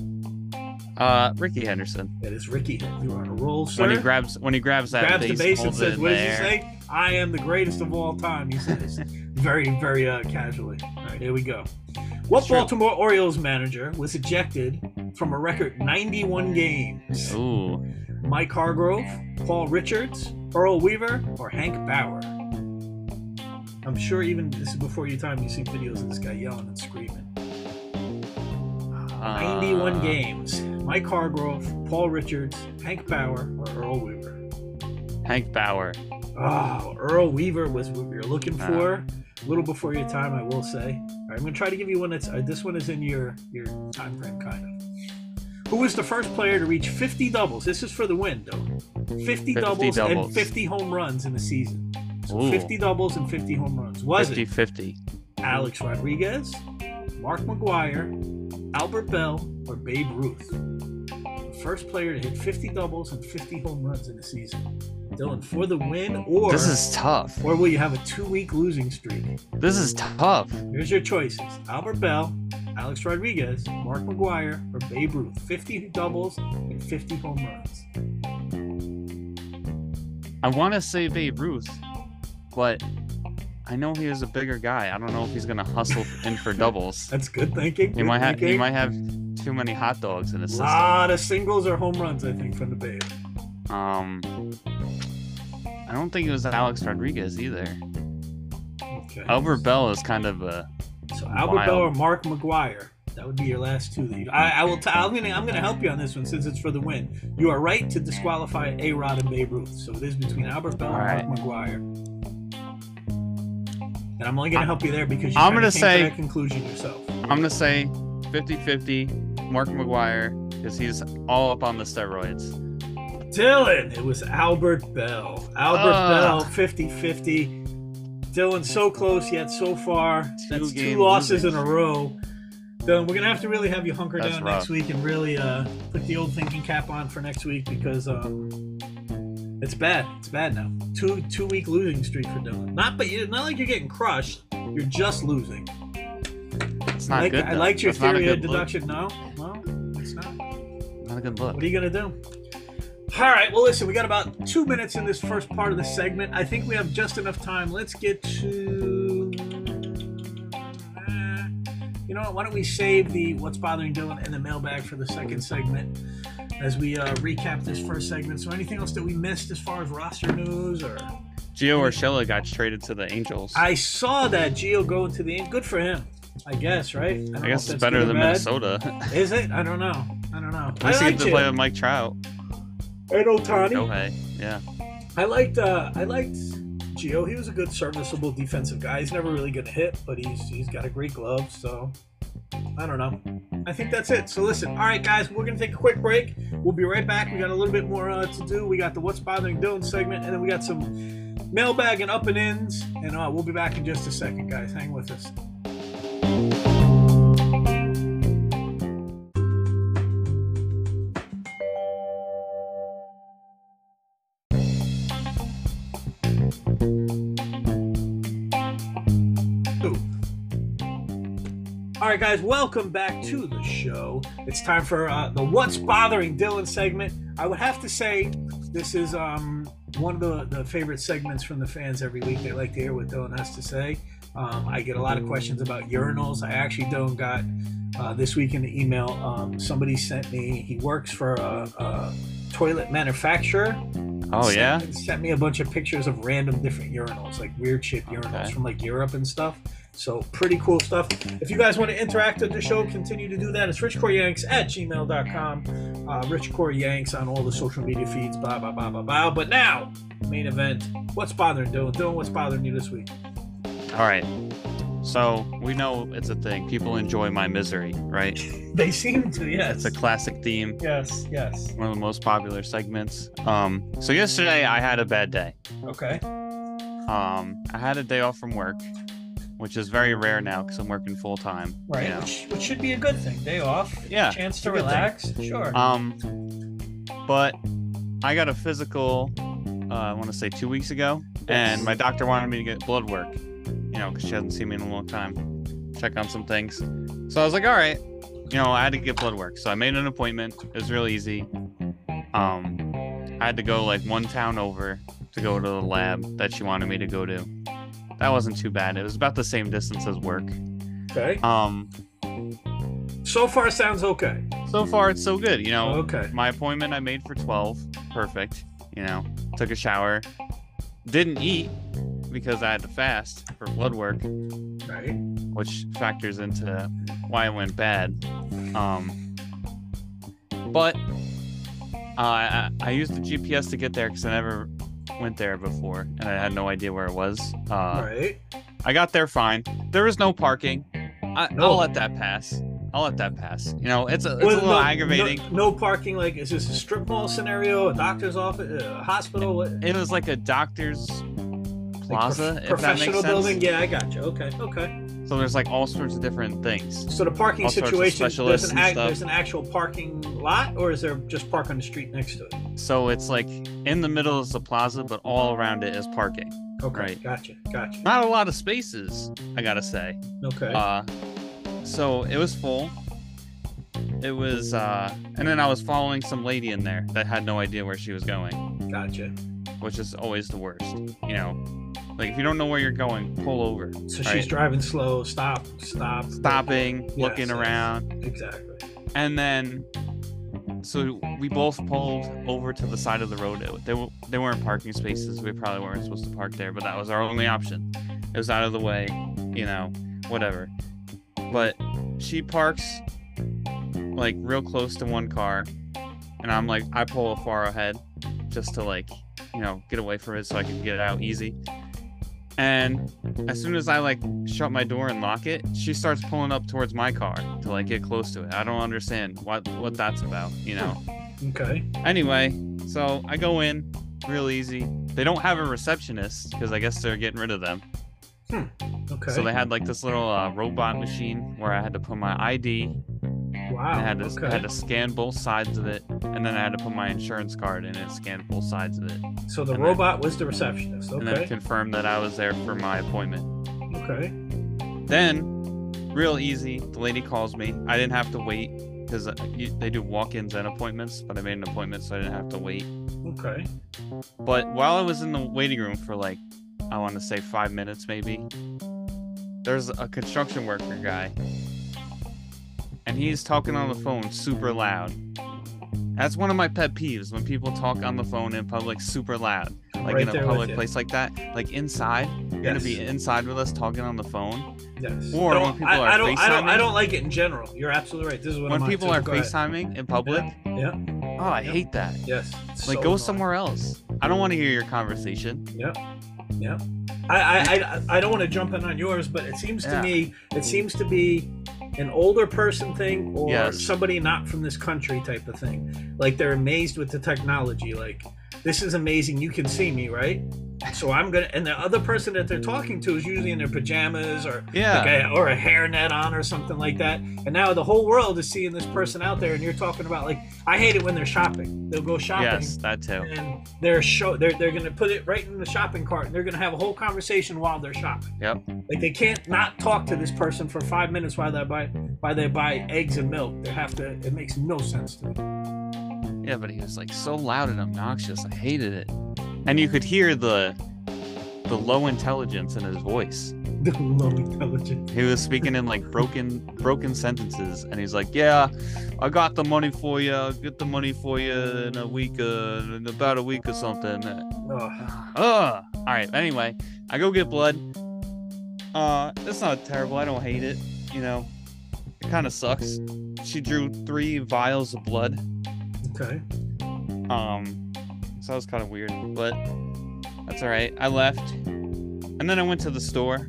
Uh, Rickey Henderson. It is Rickey. You're on a roll, sir. When he grabs when he grabs that grabs base, the base and says, "What does he there. say? I am the greatest of all time." He says, very, very uh, casually. All right, here we go. What true. Baltimore Orioles manager was ejected from a record 91 games? Ooh, Mike Hargrove, Paul Richards, Earl Weaver, or Hank Bauer? I'm sure even this is before your time. You see videos of this guy yelling and screaming. 91 Uh, games. Mike Hargrove, Paul Richards, Hank Bauer, or Earl Weaver? Hank Bauer. Oh, Earl Weaver was what we were looking for. A little before your time, I will say. Right, I'm gonna try to give you one that's. Uh, this one is in your your time frame, kind of. Who was the first player to reach 50 doubles? This is for the win, though. 50, 50 doubles, and 50 home runs in a season. So Ooh. 50 doubles and 50 home runs. Was 50 it 50. Alex Rodriguez, Mark McGwire, Albert Belle, or Babe Ruth? The first player to hit 50 doubles and 50 home runs in a season. Dylan, for the win, or This is tough. or will you have a two-week losing streak? This is tough. Here's your choices: Albert Belle, Alex Rodriguez, Mark McGwire, or Babe Ruth. 50 doubles and 50 home runs. I want to say Babe Ruth, but I know he is a bigger guy. I don't know if he's gonna hustle in for doubles. That's good thinking. He good might have he might have too many hot dogs in his system. A lot of singles or home runs, I think, from the Babe. Um, I don't think it was Alex Rodriguez either. Okay. Albert Belle is kind of a So Albert Wild. Belle or Mark McGwire. That would be your last two. That I, I will. T- I'm gonna. I'm gonna help you on this one since it's for the win. You are right to disqualify A Rod and Babe Ruth. So it is between Albert Belle All and Mark McGwire. And I'm only gonna help you there because you I'm gonna came say- to that conclusion yourself. I'm gonna say 50-50 Mark McGwire because he's all up on the steroids. Dylan, it was Albert Belle. Albert Ah. Belle, 50-50. Dylan, so close yet so far. That's two losses losing in a row. Dylan, we're gonna have to really have you hunker That's down rough. next week and really uh, put the old thinking cap on for next week because um, it's bad. It's bad now. Two two week losing streak for Dylan. Not but you not like you're getting crushed. You're just losing. It's I not like, good. I liked your That's theory of good look. deduction. No, no, it's not. Not a good look. What are you gonna do? All right. Well, listen. We got about two minutes in this first part of the segment. I think we have just enough time. Let's get to. uh, You know what? Why don't we save the what's bothering Dylan and the mailbag for the second segment as we uh, recap this first segment. So, anything else that we missed as far as roster news or? Gio Urshela got traded to the Angels. I, I saw that Gio going to the. Good for him. I guess, right? don't know guess it's better than bad. Minnesota. Is it? I don't know. I don't know. At least I he like gets to play with Mike Trout. And Ohtani. Shohei. Yeah. I liked uh I liked Gio. He was a good serviceable defensive guy. He's never really gonna hit, but he's he's got a great glove, so I don't know. I think that's it. So listen, all right guys, we're gonna take a quick break. We'll be right back. We got a little bit more uh, to do. We got the what's bothering Dylan segment, and then we got some mailbag and up and ins, and uh, we'll be back in just a second, guys. Hang with us. Right, guys, welcome back to the show. It's time for uh, the "What's Bothering Dylan" segment. I would have to say this is um, one of the, the favorite segments from the fans every week. They like to hear what Dylan has to say. Um, I get a lot of questions about urinals. I actually Dylan got uh, this week in the email. Um, somebody sent me. He works for a, a toilet manufacturer. Oh Sent- yeah. Sent me a bunch of pictures of random different urinals, like weird shaped urinals Okay. from like Europe and stuff. So pretty cool stuff. If you guys want to interact with the show, continue to do that. It's richcoryanks at gmail.com. Uh, Rich Core Yanks on all the social media feeds, blah, blah, blah, blah, blah. But now, main event. What's bothering Dylan? Dylan, what's bothering you this week? All right. So we know it's a thing. People enjoy my misery, right? They seem to, yes. It's a classic theme. yes, yes. One of the most popular segments. Um. So yesterday I had a bad day. Okay. Um. I had a day off from work, which is very rare now because I'm working full time. Right. You know? Which, which should be a good thing. Day off. Yeah. Chance to a good thing. relax. Sure. Um, but I got a physical. Uh, I want to say two weeks ago, and my doctor wanted me to get blood work. You know, because she hasn't seen me in a long time. Check on some things. So I was like, all right. You know, I had to get blood work, so I made an appointment. It was real easy. Um, I had to go like one town over to go to the lab that she wanted me to go to. That wasn't too bad. It was about the same distance as work. okay. Um, So far, sounds okay. so far it's so good. You know, Okay. my appointment I made for 12. Perfect. You know, took a shower. Didn't eat because I had to fast for blood work, Right. which factors into why it went bad. Um, but uh, I, I used the GPS to get there because I never went there before and I had no idea where it was. Uh, right. I got there fine. There was no parking. I, No. I'll let that pass. I'll let that pass. You know, it's a, it's Well, a little no- aggravating. No, no parking. Like, is this a strip mall scenario? A doctor's office? A hospital? What? It was like a doctor's like plaza, prof- if that makes professional sense. building? Yeah, I got you. Okay, okay. So there's like all sorts of different things. So the parking All situation, there's an, and act, there's an actual parking lot, or is there just park on the street next to it? So it's like in the middle is the plaza, but all around it is parking. Okay, Right. gotcha, gotcha. Not a lot of spaces, I gotta say. Okay, Uh, so it was full. It was, uh, and then I was following some lady in there that had no idea where she was going, gotcha. Which is always the worst. You know, like if you don't know where you're going, pull over. So she's Right. driving slow. Stop, stop, Stopping, Yes, looking yes. around, Exactly. and then so we both pulled over to the side of the road they, they weren't parking spaces we probably weren't supposed to park there but that was our only option it was out of the way you know whatever but she parks like real close to one car and i'm like i pull a far ahead just to like you know get away from it so i can get it out easy. And as soon as i like shut my door and lock it she starts pulling up towards my car to like get close to it. I don't understand what what that's about you know? Okay. anyway so i go in real easy. They don't have a receptionist because i guess they're getting rid of them. Okay. So they had like this little uh, robot machine where I had to put my ID, wow. I had to okay. I had to scan both sides of it, and then I had to put my insurance card in and scan both sides of it, so the and then- robot was the receptionist. Okay. And then Okay. confirm that I was there for my appointment. Okay. Then, real easy, the lady calls me. I didn't have to wait because uh, they do walk-ins and appointments, but I made an appointment, so I didn't have to wait. Okay. But while I was in the waiting room for like, I want to say five minutes maybe, there's a construction worker guy, and he's talking on the phone super loud. That's one of my pet peeves when people talk on the phone in public super loud, like Right in a public place like that, like inside. You're gonna be inside with us talking on the phone. Yes. Or I when don't, people I, are I don't, I don't, I don't like it in general. You're absolutely right. This is what when I'm people are FaceTiming in public, Yeah. oh, I Yep. hate that. Yes. It's Like, so go annoying. somewhere else. I don't want to hear your conversation. Yep. Yep. I, I, I, I don't want to jump in on yours, but it seems to me it seems to be an older person thing or Yes. somebody not from this country type of thing. Like they're amazed with the technology. Like this is amazing. You can see me, right? So I'm gonna, and the other person that they're talking to is usually in their pajamas or Yeah. like a, or a hairnet on or something like that. And now the whole world is seeing this person out there, and you're talking about like I hate it when they're shopping. They'll go shopping Yes, that too. and they're show they're, they're gonna put it right in the shopping cart and they're gonna have a whole conversation while they're shopping Yep. like they can't not talk to this person for five minutes while they buy while they buy eggs and milk they have to it makes no sense to me Yeah, but he was like so loud and obnoxious. I hated it. And you could hear the the low intelligence in his voice. The low intelligence He was speaking in like broken broken sentences and he's like, "Yeah, I got the money for you. I'll get the money for you in a week uh, in about a week or something." Ugh. Ugh. All right. Anyway, I go get blood. Uh, it's not terrible. I don't hate it. You know, it kind of sucks. She drew three vials of blood. Okay Um, so that was kind of weird, but that's all right. I left, and then I went to the store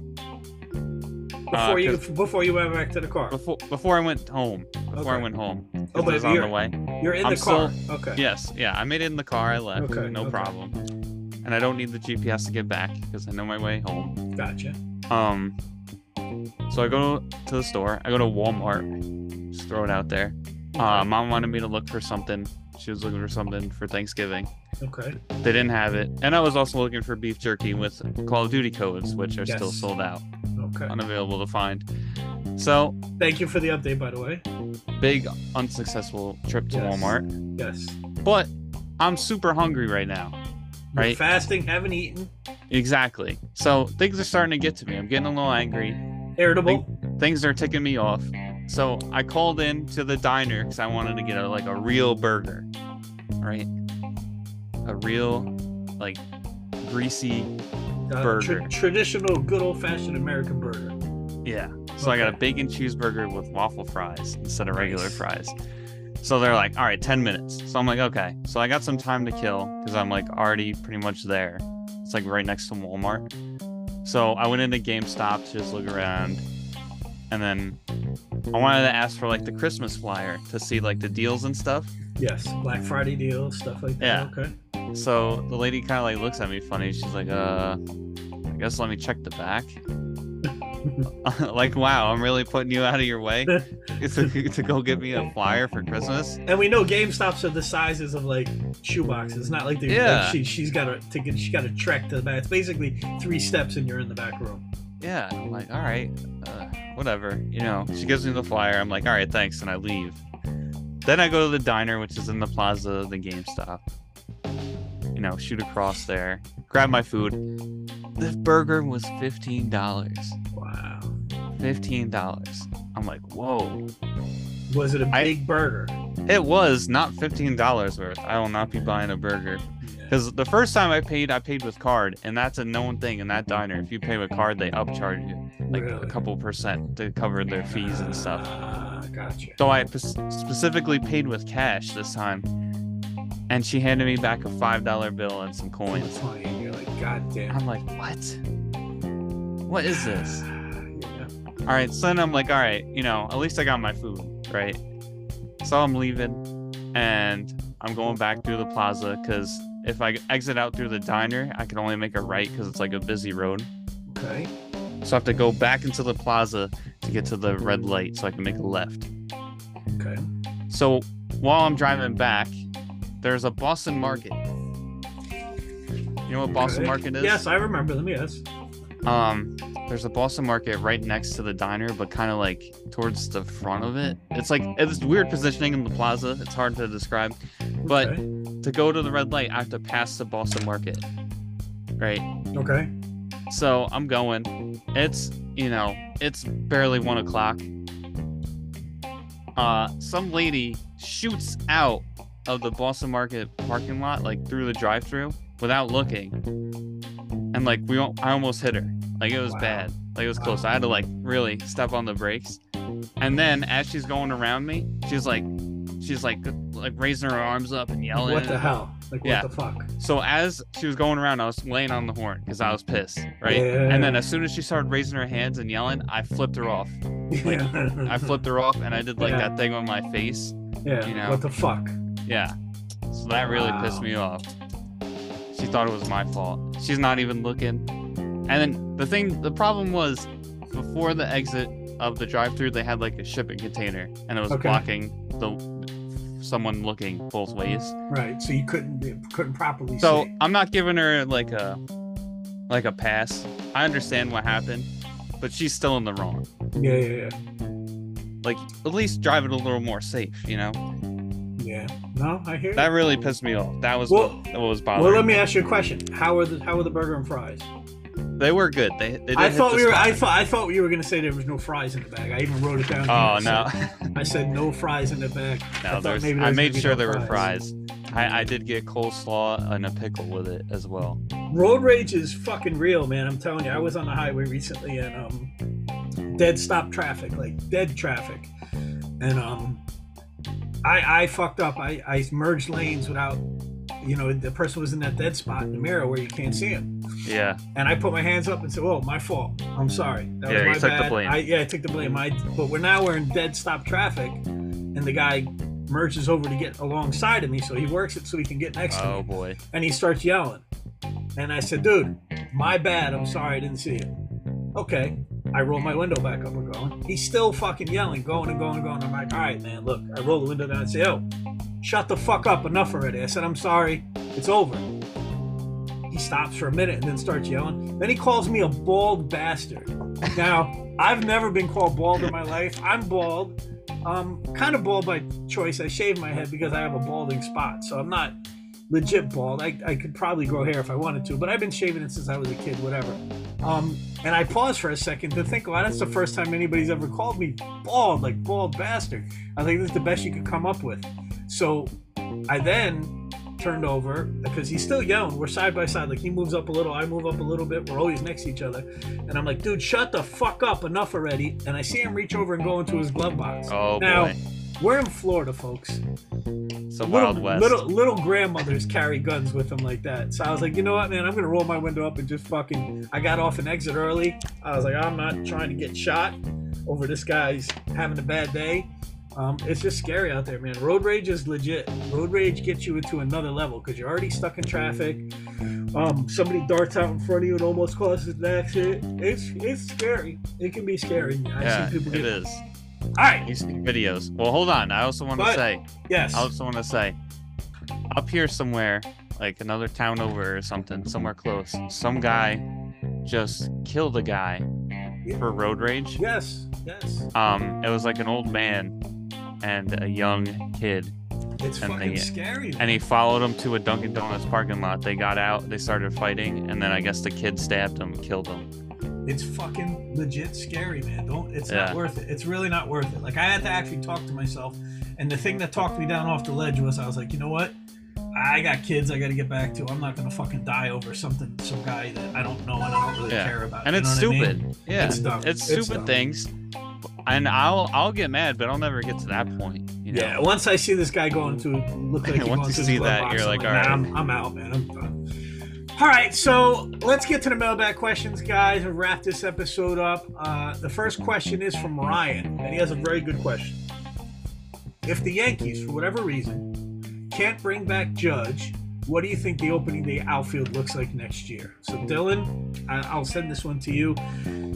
before you, before you went back to the car before before I went home. Before I went home. Oh, but was on you're- the way. you're in I'm the car still- okay Yes, yeah, I made it in the car. I left, Okay, no okay. problem. And I don't need the GPS to get back because I know my way home. gotcha Um, so I go to the store. I go to Walmart. Just throw it out there. Uh, mom wanted me to look for something. She was looking for something for Thanksgiving. okay They didn't have it, and I was also looking for beef jerky with Call of Duty codes, which are still sold out, okay unavailable to find. So thank you for the update by the way big unsuccessful trip to Yes. Walmart, yes but I'm super hungry right now. You're Right. fasting haven't eaten Exactly. So things are starting to get to me. I'm getting a little angry. irritable things are ticking me off. So I called in to the diner because I wanted to get a, like a real burger, right? A real, like, greasy, Uh, Burger. tra- traditional good old fashioned American burger yeah. So I got a bacon cheeseburger with waffle fries instead of regular Nice. fries. So they're like, all right, 10 minutes. So I'm like, okay. So I got some time to kill because I'm like already pretty much there. It's like right next to Walmart. So I went into GameStop to just look around. And then I wanted to ask for like the Christmas flyer to see like the deals and stuff. Yes, Black Friday deals, stuff like that. Yeah. Okay. So the lady kind of like looks at me funny. She's like, uh, I guess let me check the back. like, wow, I'm really putting you out of your way to, to go get me a flyer for Christmas. And we know GameStops are the sizes of like shoeboxes. It's not like Yeah. like she she's got to to get she got to trek to the back. It's basically three steps and you're in the back room. Yeah, I'm like, all right, uh, whatever. You know, she gives me the flyer. I'm like, all right, thanks, and I leave. Then I go to the diner, which is in the plaza of the GameStop. You know, shoot across there, grab my food. The burger was fifteen dollars. Wow. Fifteen dollars. I'm like, whoa. Was it a big burger? It was not fifteen dollars worth. I will not be buying a burger. Because the first time I paid, I paid with card, and that's a known thing in that diner. If you pay with card, they upcharge you like a couple percent to cover their fees and stuff. Ah, gotcha. So I p- specifically paid with cash this time, and she handed me back a five dollar bill and some coins. and You're like, God damn. I'm like, what? What is this? Yeah. All right, so then I'm like, all right, you know, at least I got my food, right? So I'm leaving, and I'm going back through the plaza because if I exit out through the diner, I can only make a right because it's like a busy road. Okay. So I have to go back into the plaza to get to the red light so I can make a left. Okay. So while I'm driving back, there's a Boston Market. You know what Boston Okay. Market is? Yes, I remember them. Yes. Um, there's a Boston Market right next to the diner, but kind of like towards the front of it. It's like it's weird positioning in the plaza. It's hard to describe. But Okay. To go to the red light, I have to pass the Boston Market. Right. Okay. So I'm going. It's you know, it's barely one o'clock. Uh, some lady shoots out of the Boston Market parking lot, like through the drive-through, without looking, and like we, I almost hit her. Like it was Wow. bad. Like it was close. I had to like really step on the brakes. And then as she's going around me, she's like, she's like, like raising her arms up and yelling. What the hell? Like Yeah. what the fuck? So as she was going around, I was laying on the horn because I was pissed, right? Yeah. And then as soon as she started raising her hands and yelling, I flipped her off. Like, I flipped her off, and I did like Yeah. that thing on my face. Yeah. you know. What the fuck? Yeah. So that really pissed me off. She thought it was my fault. She's not even looking. And then the thing, the problem was, before the exit of the drive-through, they had like a shipping container, and it was Okay. blocking the someone looking both ways. Right. So you couldn't you couldn't properly So see. I'm not giving her like a like a pass. I understand what happened, but she's still in the wrong. Yeah, yeah, yeah. Like at least drive it a little more safe, you know? yeah. No, I hear. you. That really pissed me off. That was Well- what, that was bothering. Well, let me me. ask you a question. How are the how are the burger and fries? They were good. They, they did I thought we were. I thought I thought you were gonna say there was no fries in the bag. I even wrote it down. Oh no, I said, I said no fries in the bag. I no. thought There's. there I made sure no there were fries. I, I did get coleslaw and a pickle with it as well. Road rage is fucking real, man. I'm telling you. I was on the highway recently and um, dead stop traffic, like dead traffic, and um, I I fucked up. I I merged lanes without, you know, the person was in that dead spot in the mirror where you can't see him, Yeah. and I put my hands up and said, "Oh, my fault. I'm sorry. That Yeah, was my took the bad. blame. I, yeah, I took the blame. I but we're now we're in dead stop traffic, and the guy merges over to get alongside of me, so he works it so he can get next to me Oh boy. and he starts yelling. And I said, dude, my bad. I'm sorry I didn't see it. Okay. I roll my window back up and going. He's still fucking yelling, going and going and going. I'm like, all right, man, look. I roll the window down and say, oh, shut the fuck up. Enough already. I said, I'm sorry. It's over. He stops for a minute and then starts yelling. Then he calls me a bald bastard. Now, I've never been called bald in my life. I'm bald. Um, kind of bald by choice. I shave my head because I have a balding spot. So I'm not legit bald. I, I could probably grow hair if I wanted to, but I've been shaving it since I was a kid, whatever. Um, and I paused for a second to think, well, that's the first time anybody's ever called me bald, like bald bastard. I think this is the best you could come up with. So I then turned over because he's still yelling. We're side by side. Like he moves up a little, I move up a little bit. We're always next to each other. And I'm like, dude, shut the fuck up. Enough already. And I see him reach over and go into his glove box. Oh now, boy. we're in Florida, folks It's a little, wild west. Little little grandmothers carry guns with them like that. So I was like, you know what, man, I'm gonna roll my window up and just fucking. I got off an exit early. I was like, I'm not trying to get shot over this guy's having a bad day. Um, it's just scary out there, man. Road rage is legit. Road rage gets you into another level because you're already stuck in traffic. Um, somebody darts out in front of you and almost causes an accident. It's it's scary. It can be scary. I've yeah, seen people it get. is. All right. You see videos. Well, hold on. I also want to say. Yes. I also want to say, up here somewhere, like another town over or something, somewhere close, some guy just killed a guy for road rage. Yes. Yes. Um, it was like an old man and a young kid, It's And fucking they- scary. and he followed him to a Dunkin' Donuts parking lot. They got out, they started fighting, and then I guess the kid stabbed him, killed him. It's fucking legit scary, man. Don't. It's Yeah. not worth it. It's really not worth it. Like I had to actually talk to myself, and the thing that talked me down off the ledge was I was like, you know what? I got kids I got to get back to. I'm not gonna fucking die over something, some guy that I don't know and I don't really Yeah. care about. And it's what I mean? stupid. Yeah, It's dumb. It's It's stupid dumb. things. And I'll I'll get mad, but I'll never get to that point. You know? Yeah. Once I see this guy going to look like Once you see that, box, you're like, nah, all right. I'm, I'm out, man. I'm done. All right, so let's get to the mailbag questions, guys, and wrap this episode up. Uh, the first question is from Ryan, and he has a very good question. If the Yankees, for whatever reason, can't bring back Judge, what do you think the opening day outfield looks like next year? So, Dylan, I- I'll send this one to you.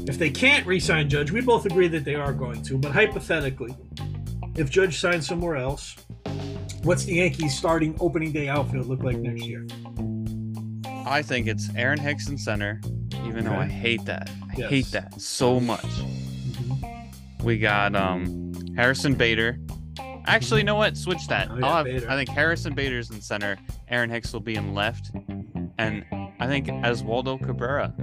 If they can't re sign Judge, we both agree that they are going to, but hypothetically, if Judge signs somewhere else, what's the Yankees starting opening day outfield look like next year? I think it's Aaron Hicks in center, even though I hate that. I Yes. hate that so much. Mm-hmm. We got um Harrison Bader. Actually, you know what? Switch that. Oh, yeah, I'll have, I think Harrison Bader's in center. Aaron Hicks will be in left, and I think Oswaldo Cabrera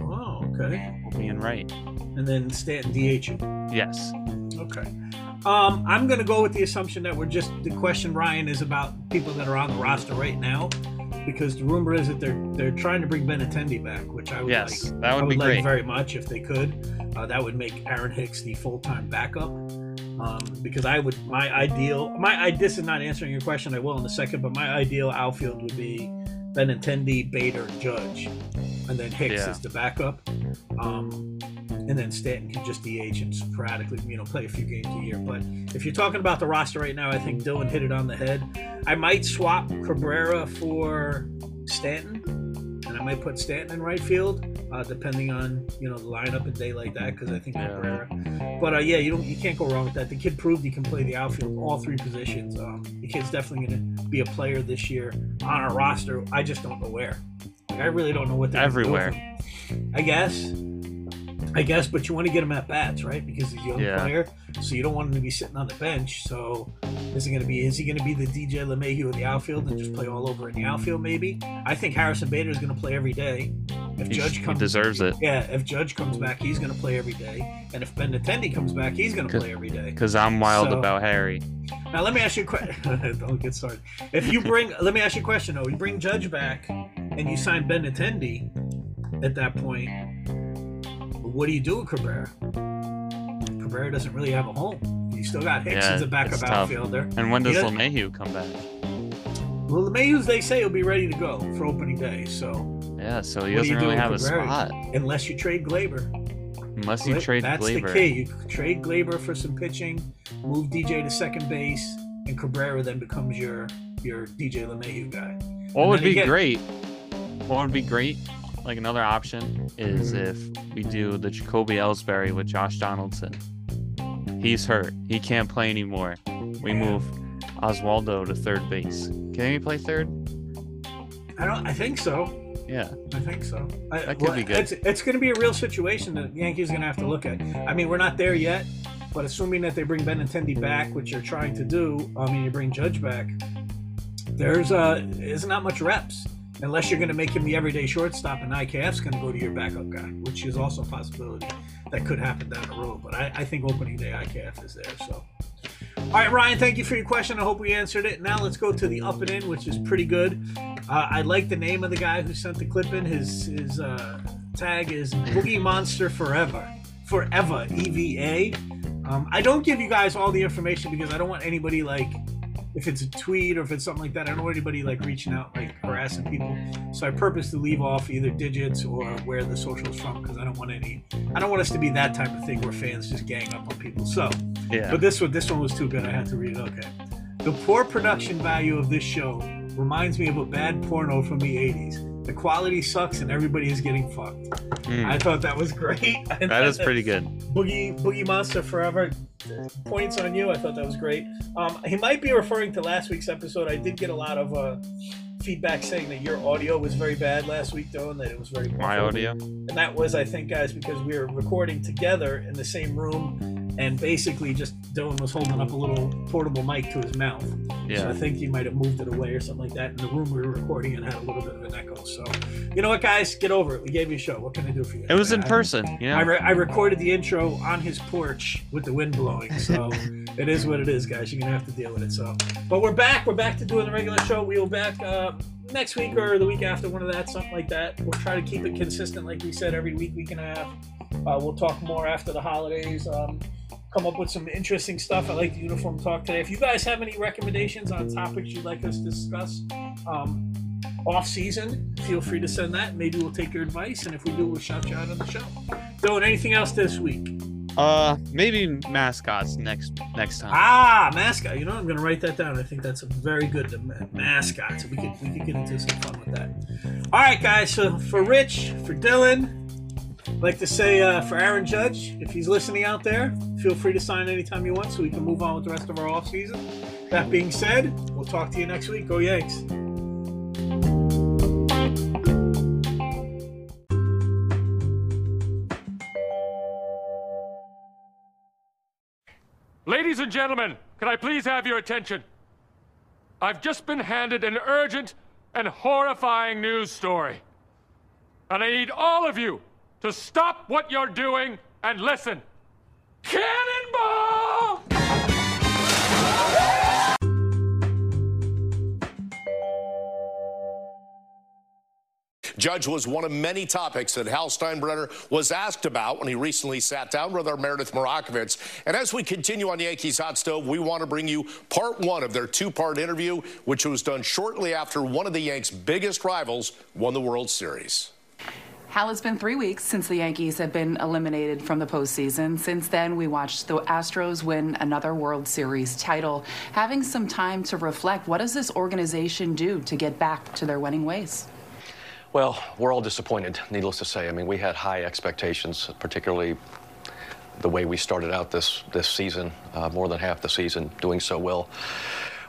Oh, okay. will be in right. And then Stanton DH. Yes. Okay. Um, I'm going to go with the assumption that we're just the question, Ryan, is about people that are on the roster right now, because the rumor is that they're they're trying to bring Ben Benintendi back, which I would Yes, like. that I would would be like great. very much if they could. Uh, that would make Aaron Hicks the full time backup. Um, because I would my ideal my I this is not answering your question. I will in a second, but my ideal outfield would be Benintendi, Bader, Judge, and then Hicks Yeah. is the backup. Um, and then Stanton can just DH and sporadically, you know, play a few games a year. But if you're talking about the roster right now, I think Dylan hit it on the head. I might swap Cabrera for Stanton, I might put Stanton in right field, uh, depending on you know the lineup and day like that. Because I think Yeah. Cabrera. But uh, yeah, you don't you can't go wrong with that. The kid proved he can play the outfield, all three positions. Um, the kid's definitely going to be a player this year on our roster. I just don't know where. Like, I really don't know what they're gonna do with Everywhere. I guess. I guess, but you want to get him at bats, right? Because he's a young Yeah. player, so you don't want him to be sitting on the bench. So, is he going to be? Is he going to be the DJ LeMahieu of the outfield and just play all over in the outfield? Maybe. I think Harrison Bader is going to play every day. If He, Judge he comes, deserves it yeah, if Judge comes back, he's going to play every day. And if Benintendi comes back, he's going to play every day. because I'm wild So- about Harry. Now, let me ask you a question. Don't get started. If you bring, let me ask you a question though. You bring Judge back, and you sign Benintendi. At that point, what do you do with Cabrera? Cabrera doesn't really have a home. You still got Hicks Yeah, as a backup outfielder. And when does Yeah. LeMahieu come back? Well, the Mayhews they say will be ready to go for opening day. So Yeah, so he doesn't do really have a spot unless you trade Gleyber, unless you Gla- trade that's Gleyber. the key. You trade Gleyber for some pitching, move DJ to second base, and Cabrera then becomes your your DJ LeMahieu guy. What And would be again- great? What would be great? Like another option is if we do the Jacoby Ellsbury with Josh Donaldson. He's hurt. He can't play anymore. We move Oswaldo to third base. Can he play third? I don't. I think so. Yeah. I think so. I, That could be good. It's, it's going to be a real situation that the Yankees are going to have to look at. I mean, we're not there yet, but assuming that they bring Benintendi back, which you're trying to do, I mean, you bring Judge back. There's uh, is not that much reps unless you're going to make him the everyday shortstop, and IKF's going to go to your backup guy, which is also a possibility that could happen down the road. But I, I think opening day IKF is there. So. All right, Ryan, thank you for your question. I hope we answered it. Now let's go to the up and in, which is pretty good. Uh, I like the name of the guy who sent the clip in. His his uh, tag is Boogie Monster Forever. Forever, E V A. Um, I don't give you guys all the information because I don't want anybody like, if it's a tweet or if it's something like that, I don't want anybody like reaching out like harassing people. So I purpose to leave off either digits or where the social is from because I don't want any. I don't want us to be that type of thing where fans just gang up on people. So. Yeah. But this one, this one was too good. I had to read it. Okay. The poor production value of this show reminds me of a bad porno from the '80s. The quality sucks and everybody is getting fucked. Hmm, I thought that was great. that is pretty good. Boogie Boogie Monster Forever. Points on you. I thought that was great. Um, he might be referring to last week's episode. I did get a lot of uh, feedback saying that your audio was very bad last week, though, and that it was very My audio. And that was, I think, guys, because we were recording together in the same room, and basically just Dylan was holding up a little portable mic to his mouth. Yeah. So I think he might have moved it away or something like that. And the room we were recording in had a little bit of an echo. So, you know what, guys, get over it. We gave you a show. What can I do for you? It was in I- person. You I, re- I recorded the intro on his porch with the wind blowing, so it is what it is, guys. You're gonna have to deal with it. So, but we're back. We're back to doing the regular show. We'll back uh, next week or the week after, one of that, something like that. We'll try to keep it consistent, like we said, every week, week and a half. Uh, we'll talk more after the holidays. Um, come up with some interesting stuff. I like the uniform talk today. If you guys have any recommendations on topics you'd like us to discuss, um, off season, feel free to send that. Maybe we'll take your advice, and if we do, we'll shout you out on the show. Doing anything else this week? Uh, maybe mascots next next time. Ah, mascot. You know, I'm going to write that down. I think that's a very good the ma- mascots. We could we could get into some fun with that. All right, guys. So for Rich, for Dylan, I'd like to say uh, for Aaron Judge, if he's listening out there, feel free to sign anytime you want, so we can move on with the rest of our off season. That being said, we'll talk to you next week. Go Yanks. Ladies and gentlemen, can I please have your attention? I've just been handed an urgent and horrifying news story. And I need all of you to stop what you're doing and listen. Cannonball! Judge was one of many topics that Hal Steinbrenner was asked about when he recently sat down with our Meredith Marakovits. And as we continue on Yankees Hot Stove, we want to bring you part one of their two-part interview, which was done shortly after one of the Yanks' biggest rivals won the World Series. Hal, it's been three weeks since the Yankees have been eliminated from the postseason. Since then, we watched the Astros win another World Series title. Having some time to reflect, what does this organization do to get back to their winning ways? Well, we're all disappointed, needless to say. I mean, we had high expectations, particularly the way we started out this, this season, uh, more than half the season, doing so well.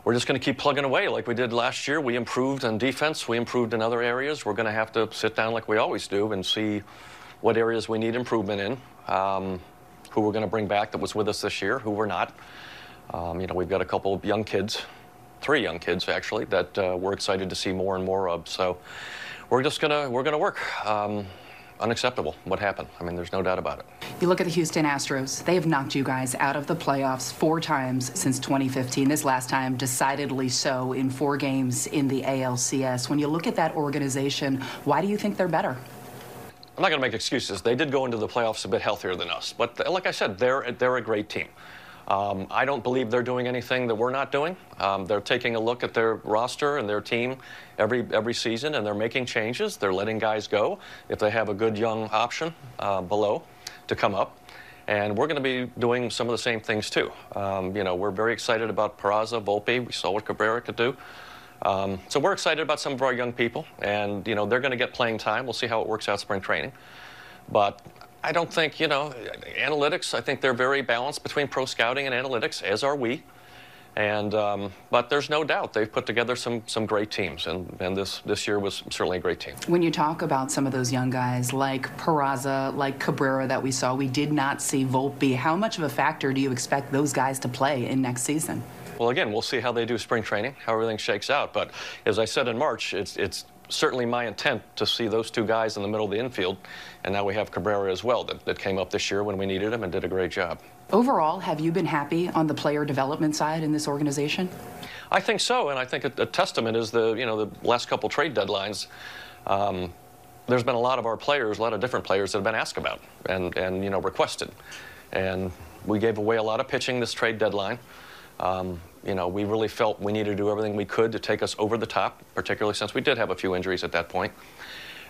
We're just going to keep plugging away like we did last year. We improved on defense, we improved in other areas. We're going to have to sit down like we always do and see what areas we need improvement in, um, who we're going to bring back that was with us this year, who we're not. Um, you know, we've got a couple of young kids, three young kids actually, that uh, we're excited to see more and more of. So we're just gonna we're gonna work. Um, unacceptable what happened. I mean, there's no doubt about it. You look at the Houston Astros, they have knocked you guys out of the playoffs four times since 2015. This last time, decidedly so, in four games in the ALCS. When you look at that organization, why do you think they're better? I'm not going to make excuses. They did go into the playoffs a bit healthier than us. But like I said, they're, they're a great team. Um, I don't believe they're doing anything that we're not doing. Um, they're taking a look at their roster and their team every every season, and they're making changes. They're letting guys go if they have a good young option uh, below to come up. And we're going to be doing some of the same things too. Um, you know, we're very excited about Peraza, Volpe. We saw what Cabrera could do. Um, so we're excited about some of our young people, and you know they're going to get playing time. We'll see how it works out spring training. But I don't think, you know, analytics, I think they're very balanced between pro scouting and analytics, as are we. And um, but there's no doubt they've put together some some great teams, and, and this this year was certainly a great team. When you talk about some of those young guys like Peraza, like Cabrera that we saw, we did not see Volpe. How much of a factor do you expect those guys to play in next season? Well, again, we'll see how they do spring training, how everything shakes out. But as I said in March, it's it's certainly my intent to see those two guys in the middle of the infield. And now we have Cabrera as well that, that came up this year when we needed him and did a great job. Overall, have you been happy on the player development side in this organization? I think so, and I think a, a testament is the you know the last couple trade deadlines. Um, there's been a lot of our players, a lot of different players that have been asked about and and you know requested, and we gave away a lot of pitching this trade deadline. Um, you know, we really felt we needed to do everything we could to take us over the top, particularly since we did have a few injuries at that point.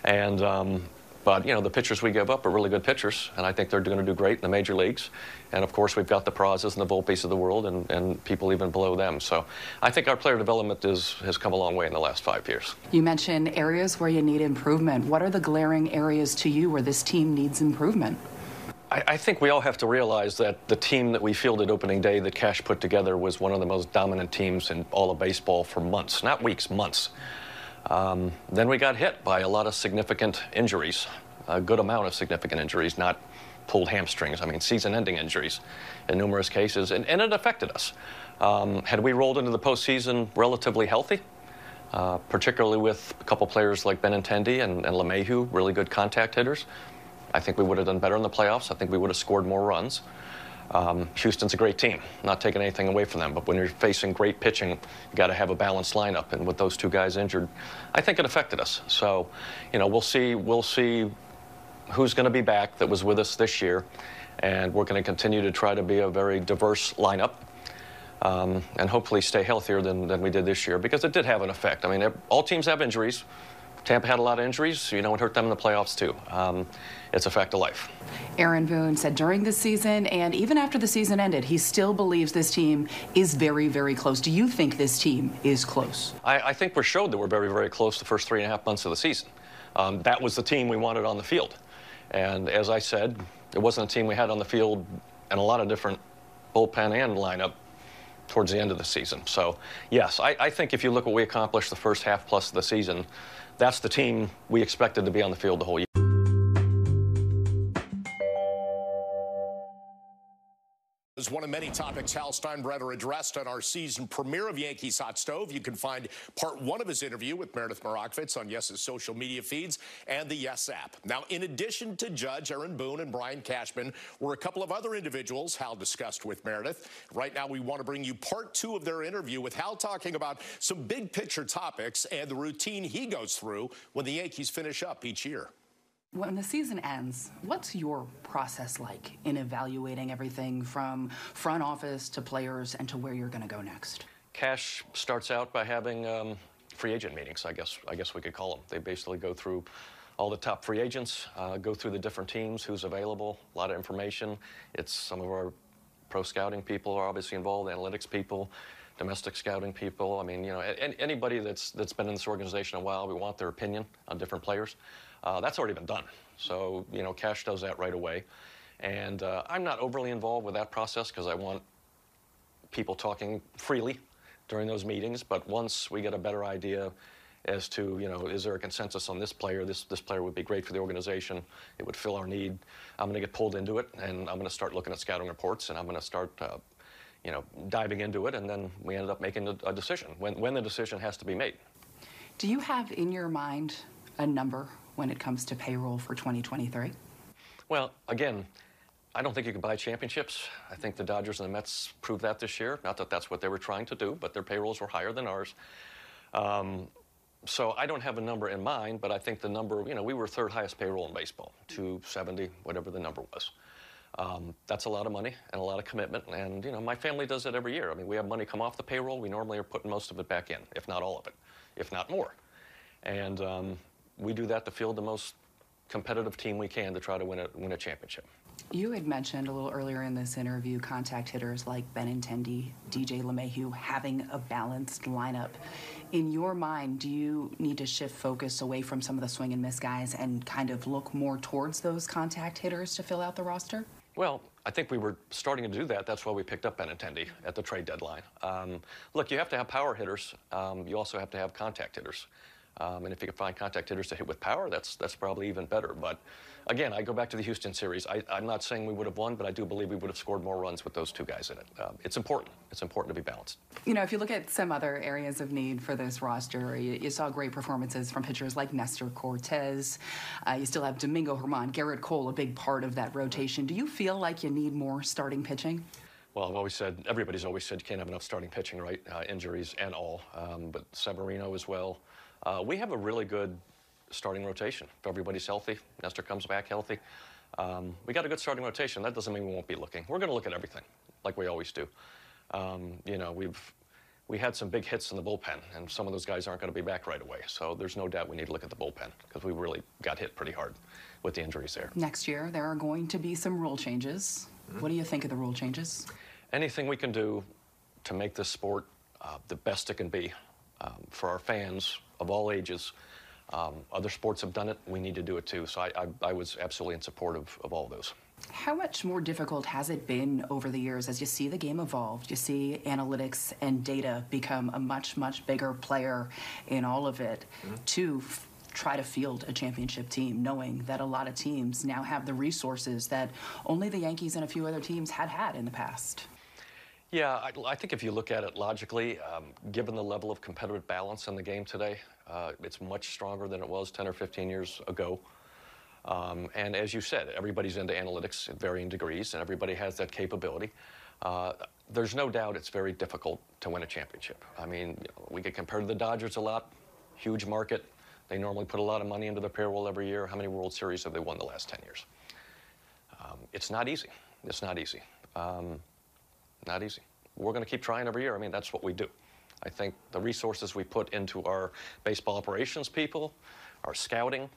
And um, but you know, the pitchers we give up are really good pitchers, and I think they're going to do great in the major leagues. And of course, we've got the Perazas and the Volpes of the world, and, and people even below them. So I think our player development is, has come a long way in the last five years. You mentioned areas where you need improvement. What are the glaring areas to you where this team needs improvement? I, I think we all have to realize that the team that we fielded opening day that Cash put together was one of the most dominant teams in all of baseball for months, not weeks, months. Um, then we got hit by a lot of significant injuries, a good amount of significant injuries, not pulled hamstrings. I mean, season-ending injuries in numerous cases, and, and it affected us. Um, had we rolled into the postseason relatively healthy, uh, particularly with a couple players like Benintendi and, and LeMahieu, really good contact hitters, I think we would have done better in the playoffs. I think we would have scored more runs. Um, Houston's a great team, not taking anything away from them, but when you're facing great pitching, you got to have a balanced lineup. And with those two guys injured, I think it affected us. So, you know, we'll see. We'll see who's going to be back that was with us this year, and we're going to continue to try to be a very diverse lineup. Um, and hopefully stay healthier than, than we did this year because it did have an effect. I mean, all teams have injuries Tampa had a lot of injuries. You know, it hurt them in the playoffs too. Um, it's a fact of life. Aaron Boone said during the season and even after the season ended, he still believes this team is very, very close. Do you think this team is close? I, I think we showed that we're very, very close the first three and a half months of the season. Um, that was the team we wanted on the field. And as I said, it wasn't a team we had on the field and a lot of different bullpen and lineup towards the end of the season. So, yes, I, I think if you look what we accomplished the first half plus of the season, that's the team we expected to be on the field the whole year. Is one of many topics Hal Steinbrenner addressed on our season premiere of Yankees Hot Stove. You can find part one of his interview with Meredith Marakovits on Yes's social media feeds and the Yes app. Now, in addition to Judge Aaron Boone and Brian Cashman, were a couple of other individuals Hal discussed with Meredith. Right now, we want to bring you part two of their interview with Hal talking about some big picture topics and the routine he goes through when the Yankees finish up each year. When the season ends, what's your process like in evaluating everything from front office to players and to where you're going to go next? Cash starts out by having um, free agent meetings. I guess I guess we could call them. They basically go through all the top free agents, uh, go through the different teams, who's available, a lot of information. It's some of our pro scouting people are obviously involved, analytics people, domestic scouting people. I mean, you know, anybody that's that's been in this organization a while, we want their opinion on different players. Uh, that's already been done. So, you know, Cash does that right away. And uh, I'm not overly involved with that process because I want people talking freely during those meetings. But once we get a better idea as to, you know, is there a consensus on this player? This, this player would be great for the organization. It would fill our need. I'm going to get pulled into it, and I'm going to start looking at scouting reports, and I'm going to start, uh, you know, diving into it, and then we ended up making a, a decision when, when the decision has to be made. Do you have in your mind a number when it comes to payroll for 2023? Well, again, I don't think you can buy championships. I think the Dodgers and the Mets proved that this year. Not that that's what they were trying to do, but their payrolls were higher than ours. Um, so I don't have a number in mind, but I think the number, you know, we were third highest payroll in baseball, 270, whatever the number was. Um, that's a lot of money and a lot of commitment. And, you know, my family does it every year. I mean, we have money come off the payroll. We normally are putting most of it back in, if not all of it, if not more. And, um, we do that to field the most competitive team we can to try to win a, win a championship. You had mentioned a little earlier in this interview contact hitters like Benintendi, DJ LeMahieu having a balanced lineup. In your mind, do you need to shift focus away from some of the swing and miss guys and kind of look more towards those contact hitters to fill out the roster? Well, I think we were starting to do that. That's why we picked up Benintendi at the trade deadline. Um, look, you have to have power hitters. Um, you also have to have contact hitters. Um, and if you can find contact hitters to hit with power, that's that's probably even better. But again, I go back to the Houston series. I, am not saying we would have won, but I do believe we would have scored more runs with those two guys in it. Um, it's important. It's important to be balanced. You know, if you look at some other areas of need for this roster, you, you saw great performances from pitchers like Nestor Cortes. Uh, you still have Domingo Germán, Gerrit Cole, a big part of that rotation. Do you feel like you need more starting pitching? Well, I've always said, everybody's always said you can't have enough starting pitching, right? Uh, injuries and all. Um, but Severino as well. Uh, we have a really good starting rotation. If everybody's healthy, Nestor comes back healthy. Um, we got a good starting rotation. That doesn't mean we won't be looking. We're going to look at everything, like we always do. Um, you know, we've we had some big hits in the bullpen, and some of those guys aren't going to be back right away. So there's no doubt we need to look at the bullpen because we really got hit pretty hard with the injuries there. Next year, there are going to be some rule changes. Mm-hmm. What do you think of the rule changes? Anything we can do to make this sport uh, the best it can be um, for our fans of all ages. Um, other sports have done it. We need to do it too. So I, I, I was absolutely in support of, of all those. How much more difficult has it been over the years as you see the game evolve? You see analytics and data become a much, much bigger player in all of it mm-hmm. to f- try to field a championship team, knowing that a lot of teams now have the resources that only the Yankees and a few other teams had had in the past? Yeah, I, I, think if you look at it logically, um, given the level of competitive balance in the game today, uh, it's much stronger than it was 10 or 15 years ago. Um, and as you said, everybody's into analytics at varying degrees, and everybody has that capability. Uh, there's no doubt it's very difficult to win a championship. I mean, we get compared to the Dodgers a lot, huge market. They normally put a lot of money into their payroll every year. How many World Series have they won the last 10 years? Um, it's not easy. It's not easy. Um, not easy. We're going to keep trying every year. I mean, that's what we do. I think the resources we put into our baseball operations people, our scouting,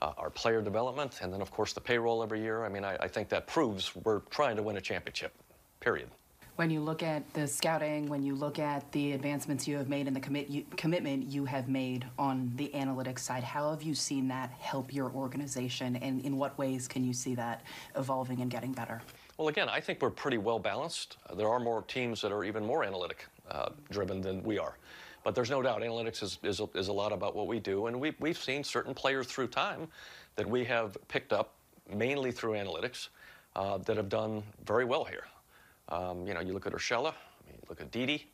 uh, our player development, and then, of course, the payroll every year. I mean, I, I think that proves we're trying to win a championship, period. When you look at the scouting, when you look at the advancements you have made and the commit you, commitment you have made on the analytics side, how have you seen that help your organization, and in what ways can you see that evolving and getting better? Well, again, I think we're pretty well balanced. Uh, there are more teams that are even more analytic uh, driven than we are. But there's no doubt analytics is, is, a, is a lot about what we do. And we, we've seen certain players through time that we have picked up mainly through analytics uh, that have done very well here. Um, you know, you look at Urshela, you look at Didi,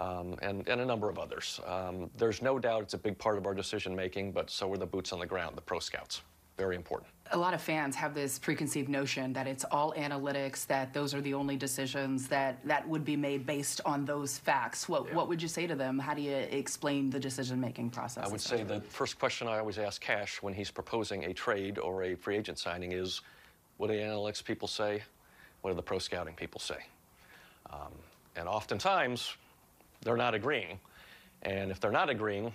um, and, and a number of others. Um, there's no doubt it's a big part of our decision making, but so are the boots on the ground, the pro scouts. Very important. A lot of fans have this preconceived notion that it's all analytics, that those are the only decisions that, that would be made based on those facts. What, yeah. what would you say to them? How do you explain the decision making process? I would say the first question I always ask Cash when he's proposing a trade or a free agent signing is what do the analytics people say? What do the pro scouting people say? Um, and oftentimes, they're not agreeing. And if they're not agreeing,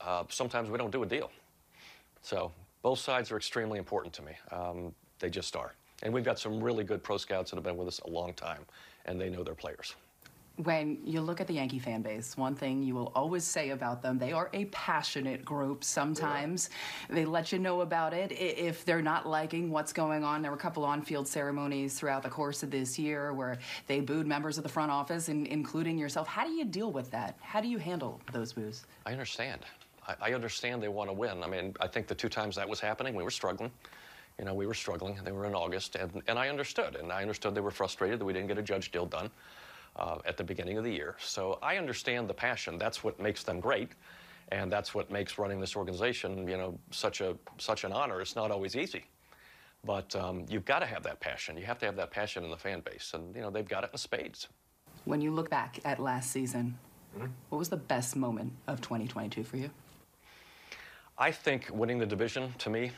uh, sometimes we don't do a deal. So both sides are extremely important to me. Um, they just are. And we've got some really good pro scouts that have been with us a long time, and they know their players. When you look at the Yankee fan base, one thing you will always say about them, they are a passionate group. Sometimes yeah. they let you know about it if they're not liking what's going on. There were a couple on field ceremonies throughout the course of this year where they booed members of the front office, including yourself. How do you deal with that? How do you handle those boos? I understand. I, I understand they want to win. I mean, I think the two times that was happening, we were struggling. You know, we were struggling. They were in August, and, and I understood. And I understood they were frustrated that we didn't get a judge deal done uh, at the beginning of the year. So I understand the passion. That's what makes them great, and that's what makes running this organization, you know, such a such an honor. It's not always easy, but um, you've got to have that passion. You have to have that passion in the fan base, and you know they've got it in spades. When you look back at last season, mm-hmm. what was the best moment of 2022 for you? I think winning the division to me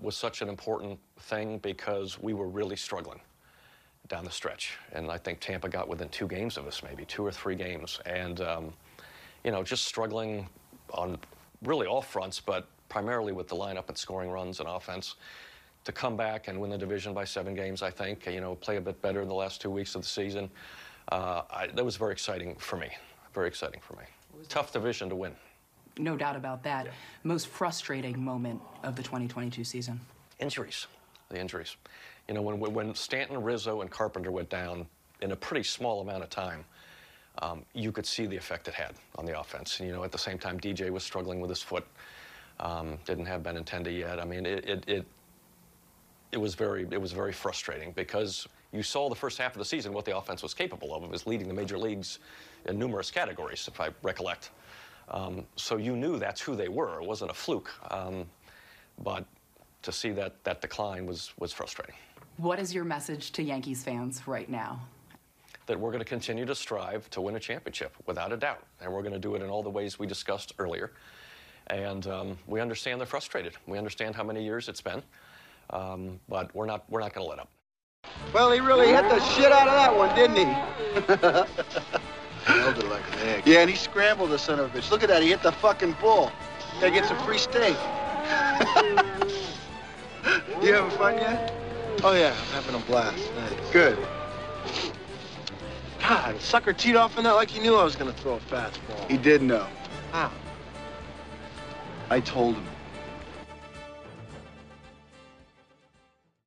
was such an important thing because we were really struggling down the stretch. And I think Tampa got within two games of us, maybe two or three games. And, um, you know, just struggling on really all fronts, but primarily with the lineup and scoring runs and offense. To come back and win the division by seven games, I think, you know, play a bit better in the last two weeks of the season, uh, I, that was very exciting for me. Very exciting for me. Tough division to win no doubt about that. Yeah. Most frustrating moment of the 2022 season? Injuries. The injuries. You know, when, when Stanton, Rizzo, and Carpenter went down in a pretty small amount of time, um, you could see the effect it had on the offense. And, you know, at the same time, DJ was struggling with his foot. Um, didn't have Benintendi yet. I mean, it, it, it, it, was very, it was very frustrating because you saw the first half of the season what the offense was capable of. It was leading the major leagues in numerous categories, if I recollect. Um, so you knew that's who they were. It wasn't a fluke. Um, but to see that, that decline was, was frustrating. What is your message to Yankees fans right now? That we're going to continue to strive to win a championship, without a doubt. And we're going to do it in all the ways we discussed earlier. And um, we understand they're frustrated. We understand how many years it's been. Um, but we're not, we're not going to let up. Well, he really hit the shit out of that one, didn't he? Held it like an egg. Yeah, and he scrambled the son of a bitch. Look at that. He hit the fucking bull. Gotta get some free steak. you having fun yet? Oh, yeah. I'm having a blast. Good. God, sucker teed off in that like he knew I was gonna throw a fastball. He did know. How? I told him.